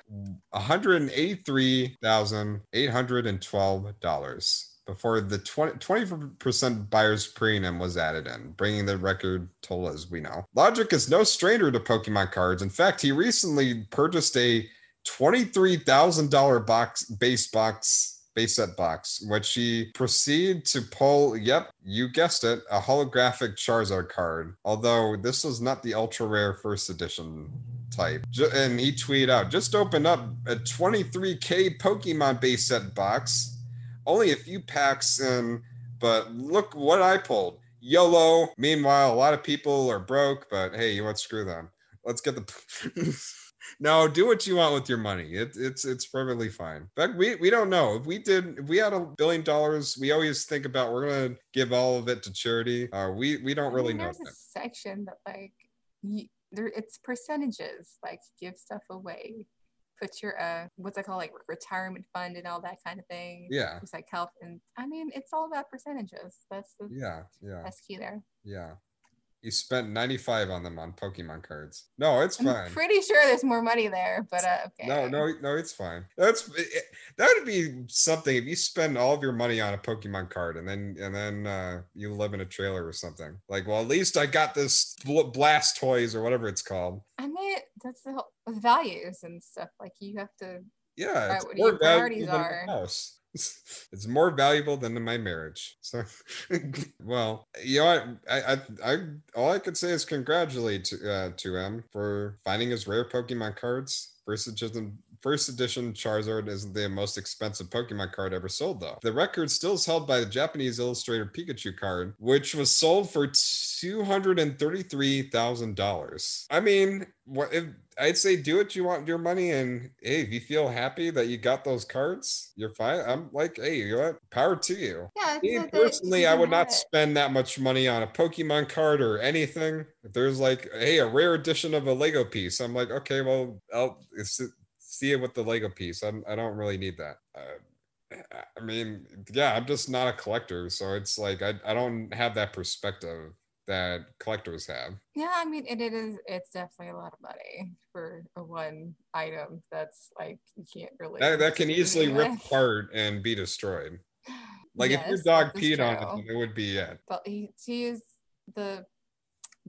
$183,812 before the 20, percent buyer's premium was added in, bringing the record total as we know. Logic is no stranger to Pokemon cards. In fact, he recently purchased a $23,000 box base box base set box, which he proceeded to pull, yep, you guessed it, a holographic Charizard card. Although this was not the ultra rare first edition type. And he tweeted out, just opened up a 23k Pokemon base set box. Only a few packs in, but look what I pulled. YOLO. Meanwhile, a lot of people are broke, but hey, you want to screw them. Let's get the No, do what you want with your money. It, it's it's perfectly fine. But we we don't know if we did if we had a billion dollars. We always think about we're gonna give all of it to charity. Uh, we we don't I really mean, know. there's that. a section that like you, there it's percentages, like give stuff away. Put your uh what's it called, like retirement fund and all that kind of thing. Yeah, It's like health and I mean it's all about percentages. That's the yeah, yeah, that's key there. yeah. He spent ninety five on them on Pokemon cards. No, it's fine. I'm fine. pretty sure there's more money there, but uh, okay. No, no, no, it's fine. That's it, that would be something if you spend all of your money on a Pokemon card and then and then uh, you live in a trailer or something. Like, well, at least I got this bl- Blastoise or whatever it's called. I mean that's the whole values and stuff. Like you have to Yeah, what your priorities are. house. It's more valuable than my marriage. So, well, you know? I, I, I, all I could say is congratulate to, uh, to him for finding his rare Pokemon cards. Versus edition, first edition Charizard isn't the most expensive Pokemon card ever sold, though. The record still is held by the Japanese Illustrator Pikachu card, which was sold for two hundred and thirty-three thousand dollars. I mean, what if? I'd say do what you want with your money, and hey, if you feel happy that you got those cards, you're fine. I'm like, hey, you know what? Power to you. yeah. Me personally, I would not it. spend that much money on a Pokemon card or anything. If there's like, hey, a rare edition of a Lego piece, I'm like, okay, well, I'll s- see it with the Lego piece. I'm, I don't really need that. Uh, I mean, yeah, I'm just not a collector, so it's like I, I don't have that perspective that collectors have. Yeah, I mean, it, it is. It's definitely a lot of money for a one item that's like you can't really. That, that can do easily rip with. apart and be destroyed. Like if your dog peed on it, it would be it. But he he's the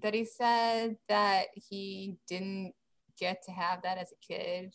that he said that he didn't get to have that as a kid.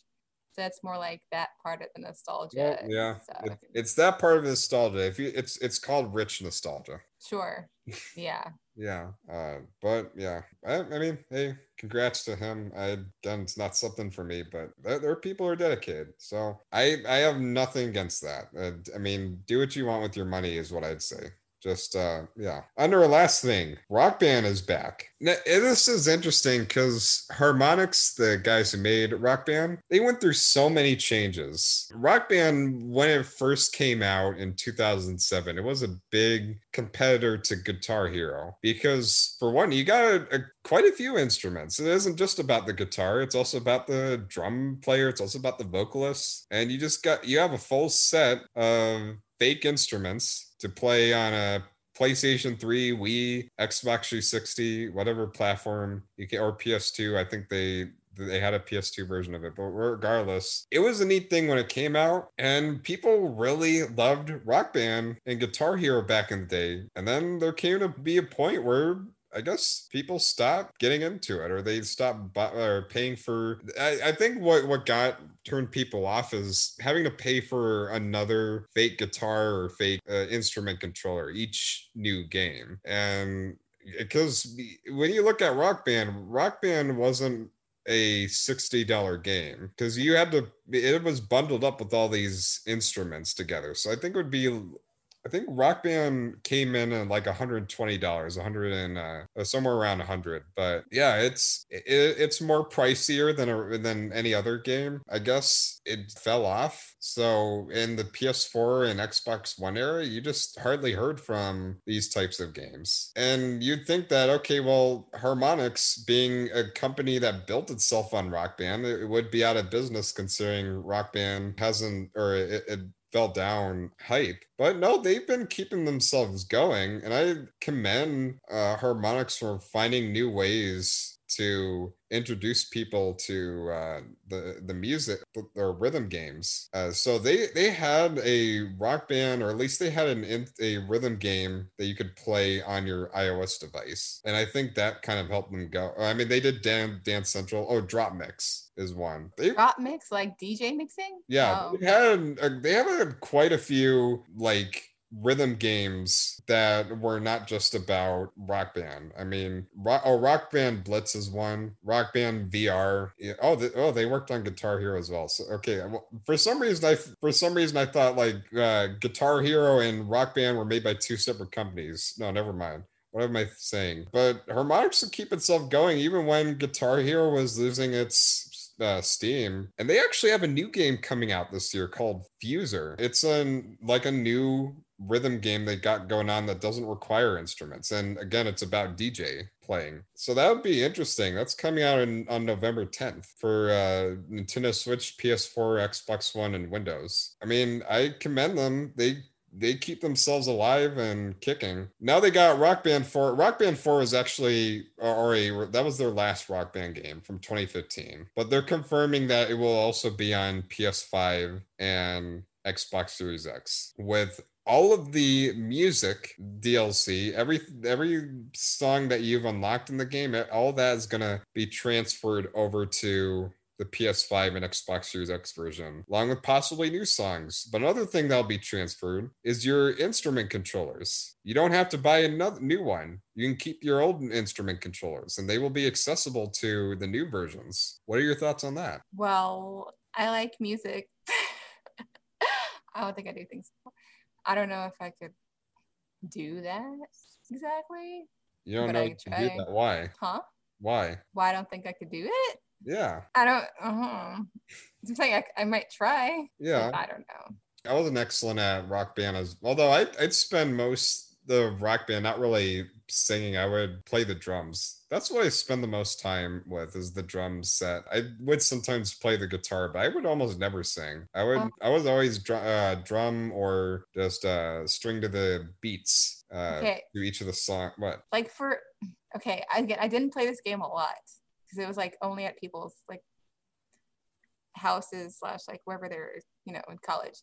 So that's more like that part of the nostalgia. Well, yeah, So, it- it's that part of nostalgia. If you, it's it's called rich nostalgia. sure. Yeah. Yeah, uh, but yeah, I, I mean, hey, congrats to him. I again, it's not something for me, but there, there are people who are dedicated, so I I have nothing against that. Uh, I mean, do what you want with your money is what I'd say. Just uh yeah. Under a last thing, Rock Band is back. Now, this is interesting because Harmonix, the guys who made Rock Band, they went through so many changes. Rock Band, when it first came out in 2007, it was a big competitor to Guitar Hero because, for one, you got a, a- quite a few instruments. It isn't just about the guitar; it's also about the drum player. It's also about the vocalist, and you just got you have a full set of fake instruments to play on a PlayStation 3, Wii, Xbox 360, whatever platform you can, or PS2. I think they they had a PS2 version of it, but regardless, it was a neat thing when it came out, and people really loved Rock Band and Guitar Hero back in the day. And then there came to be a point where I guess people stopped getting into it, or they stopped bu- or paying for. I, I think what what got turned people off is having to pay for another fake guitar or fake uh, instrument controller each new game, and because when you look at Rock Band, Rock Band wasn't a $60 game because you had to it was bundled up with all these instruments together. So I think it would be I think Rock Band came in at like $120, 100 and uh, somewhere around 100. But yeah, it's it, it's more pricier than a, than any other game. I guess it fell off. So in the PS4 and Xbox One era, you just hardly heard from these types of games. And you'd think that okay, well, Harmonix being a company that built itself on Rock Band, it would be out of business considering Rock Band hasn't or it, it fell down hype. But no, they've been keeping themselves going. And I commend uh, Harmonix for finding new ways to introduce people to uh, the the music or rhythm games. Uh, so they they had a rock band, or at least they had an a rhythm game that you could play on your iOS device, and I think that kind of helped them go. I mean, they did Dan, Dance Central. Oh, Drop Mix is one. They, drop Mix like DJ mixing. Yeah, oh. they had uh, they have quite a few like rhythm games that were not just about rock band. I mean rock, oh rock band blitz is one rock band vr oh oh they worked on guitar hero as well. So okay well, for some reason i for some reason i thought like uh, guitar hero and rock band were made by two separate companies. No never mind. What am I saying? But Harmonix to keep itself going even when Guitar Hero was losing its uh, Steam, and they actually have a new game coming out this year called Fuser. It's an like a new rhythm game they got going on that doesn't require instruments. And again, it's about DJ playing. So that would be interesting. That's coming out in, on November 10th for uh, Nintendo Switch, PS4, Xbox One, and Windows. I mean, I commend them. They they keep themselves alive and kicking. Now they got Rock Band 4. Rock Band 4 is actually already that was their last Rock Band game from 2015. But they're confirming that it will also be on PS5 and Xbox Series X with all of the music DLC, every every song that you've unlocked in the game, all that is gonna be transferred over to the PS5 and Xbox Series X version, along with possibly new songs. But another thing that'll be transferred is your instrument controllers. You don't have to buy another new one. You can keep your old instrument controllers, and they will be accessible to the new versions. What are your thoughts on that? Well, I like music. I don't think I do things. I don't know if I could do that exactly. You don't know I do that. Why? Huh? Why? Why I don't think I could do it? Yeah. I don't. Uh-huh. I'm saying I, I might try. Yeah. I don't know. I wasn't excellent at rock band as although I, I'd spend most the rock band not really singing. I would play the drums. That's what I spend the most time with is the drum set. I would sometimes play the guitar, but I would almost never sing. I would. Um, I was always dr- uh, drum or just uh, string to the beats uh, okay. to each of the song. What? Like for okay, I I didn't play this game a lot because it was like only at people's like houses slash like wherever they're you know in college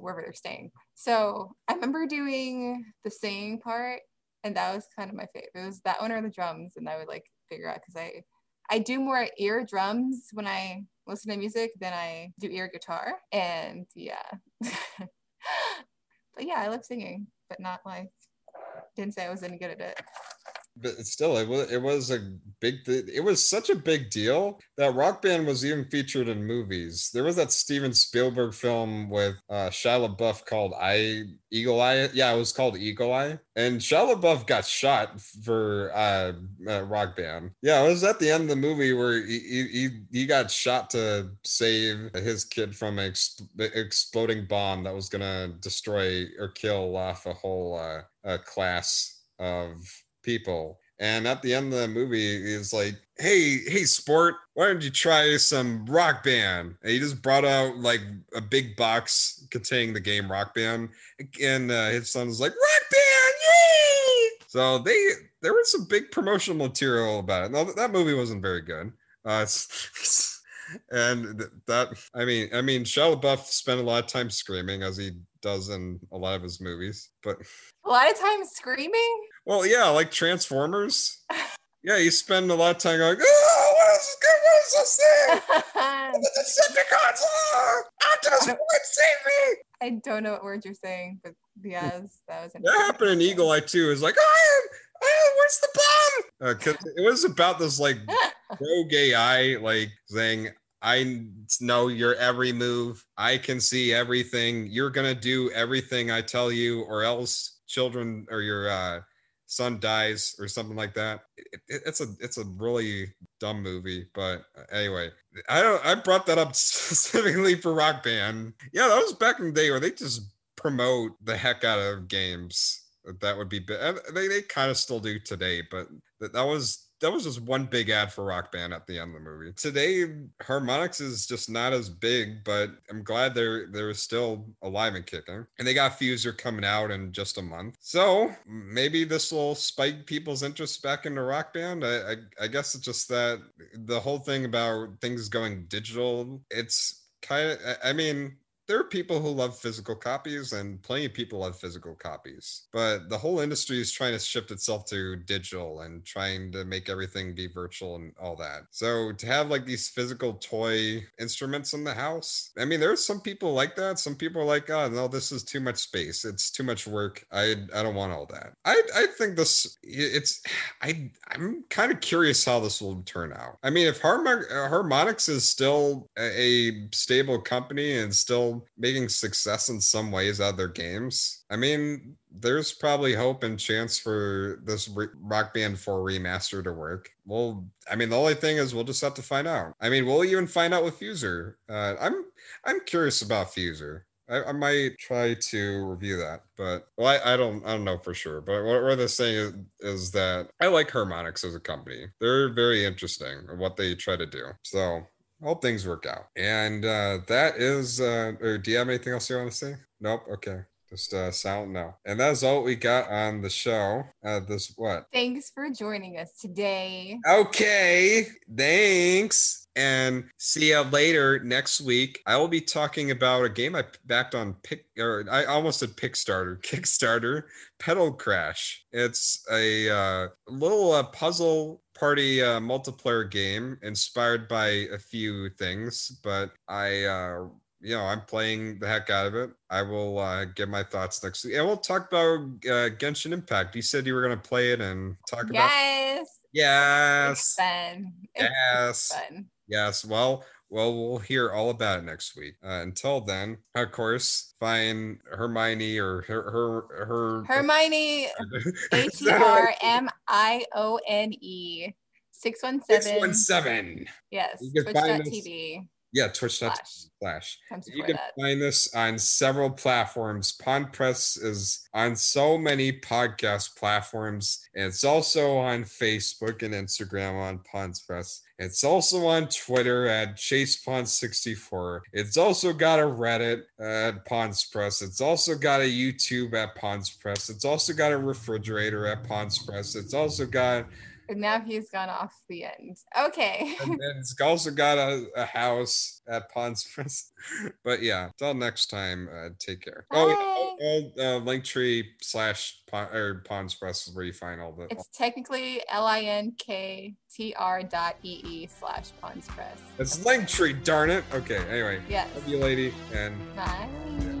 wherever they're staying. So i remember doing the singing part and that was kind of my favorite. It was that one or the drums and i would like figure out because i i do more ear drums when i listen to music than i do ear guitar and yeah. But yeah i love singing but not like didn't say i was any good at it but still it was it was a big it was such a big deal that rock band was even featured in movies. There was that steven spielberg film with uh shia labeouf called i eagle eye? Yeah it was called eagle eye. And shia labeouf got shot for uh, uh, rock band. Yeah it was at the end of the movie where he he, he got shot to save his kid from an ex- exploding bomb that was gonna destroy or kill off a whole uh, class of people. And at the end of the movie, he's like, "Hey, hey, sport, why don't you try some Rock Band?" And he just brought out like a big box containing the game Rock Band, and uh, his son was like, "Rock Band, yay!" So they there was some big promotional material about it. No, that movie wasn't very good. Uh, and that I mean, I mean, Shia LaBeouf spent a lot of time screaming as he does in a lot of his movies, but a lot of times screaming. Well, yeah, like Transformers. yeah, you spend a lot of time going, oh, what is this? What is this thing? the Decepticons! Oh, Optimus Prime, save me! I don't know what words you're saying, but yes, that was. That happened in Eagle Eye too. It's like, oh, oh, where's the bomb? Because uh, it was about this like rogue AI like thing. I know your every move. I can see everything. You're gonna do everything I tell you, or else children or your uh, son dies or something like that. It, it, it's a it's a really dumb movie, but uh, anyway, I don't. I brought that up specifically for Rock Band. Yeah, that was back in the day where they just promote the heck out of games. That would be they they kind of still do today, but that was that was just one big ad for Rock Band at the end of the movie. Today, Harmonix is just not as big, but I'm glad they're they're still alive and kicking. And they got Fuser coming out in just a month, so maybe this will spike people's interest back into Rock Band. I, I, I guess it's just that the whole thing about things going digital. It's kind of I mean there are people who love physical copies and plenty of people love physical copies but the whole industry is trying to shift itself to digital and trying to make everything be virtual and all that. So to have like these physical toy instruments in the house i mean there's some people like that. Some people are like oh no this is too much space. It's too much work. I i don't want all that. I i think this it's i i'm kind of curious how this will turn out. I mean if uh, harmonix is still a stable company and still making success in some ways out of their games. I mean, there's probably hope and chance for this Rock Band 4 remaster to work. Well, I mean, the only thing is we'll just have to find out. I mean, we'll even find out with Fuser. Uh, I'm I'm curious about Fuser. I, I, might try to review that, but well, I, I, don't I don't know for sure. But what, what they're saying is, is that I like Harmonix as a company. They're very interesting in what they try to do. So hope things work out. And uh, that is, uh, do you have anything else you want to say? Nope. Okay. Just uh, sound now. And that's all we got on the show. Uh, this what? Thanks for joining us today. Okay. Thanks. And see you later next week. I will be talking about a game I backed on pick or I almost said Kickstarter, Kickstarter, Petal Crash. It's a uh, little uh, puzzle party uh, multiplayer game inspired by a few things, but I, uh, you know, I'm playing the heck out of it. I will uh, give my thoughts next week. And we'll talk about uh, Genshin Impact. You said you were going to play it and talk yes. about Yes. Yes. It's fun. Yes. Fun. Yes. Well, well, we'll hear all about it next week. Uh, until then, of course, find Hermione or her her her Hermione H E R M I O N E six one seven six one seven. Yes. Twitch.tv. Yeah, twitch.tv slash. You can that. find this on several platforms. Pond Press is on so many podcast platforms. And it's also on Facebook and Instagram on Pond Press. It's also on Twitter at ChasePond64. It's also got a Reddit at Ponds Press. It's also got a YouTube at Ponds Press. It's also got a refrigerator at Ponds Press. It's also got now he's gone off the end. Okay. and, it's also got a, a house at Ponds Press. but yeah, till next time, uh, take care. Bye. Oh, oh, oh uh, Linktree slash Pond, or Ponds Press is where you find all the. It's technically L I N K T R dot E E slash Ponds Press. It's Linktree, darn it. Okay, anyway. Yes. Love you, lady. And bye.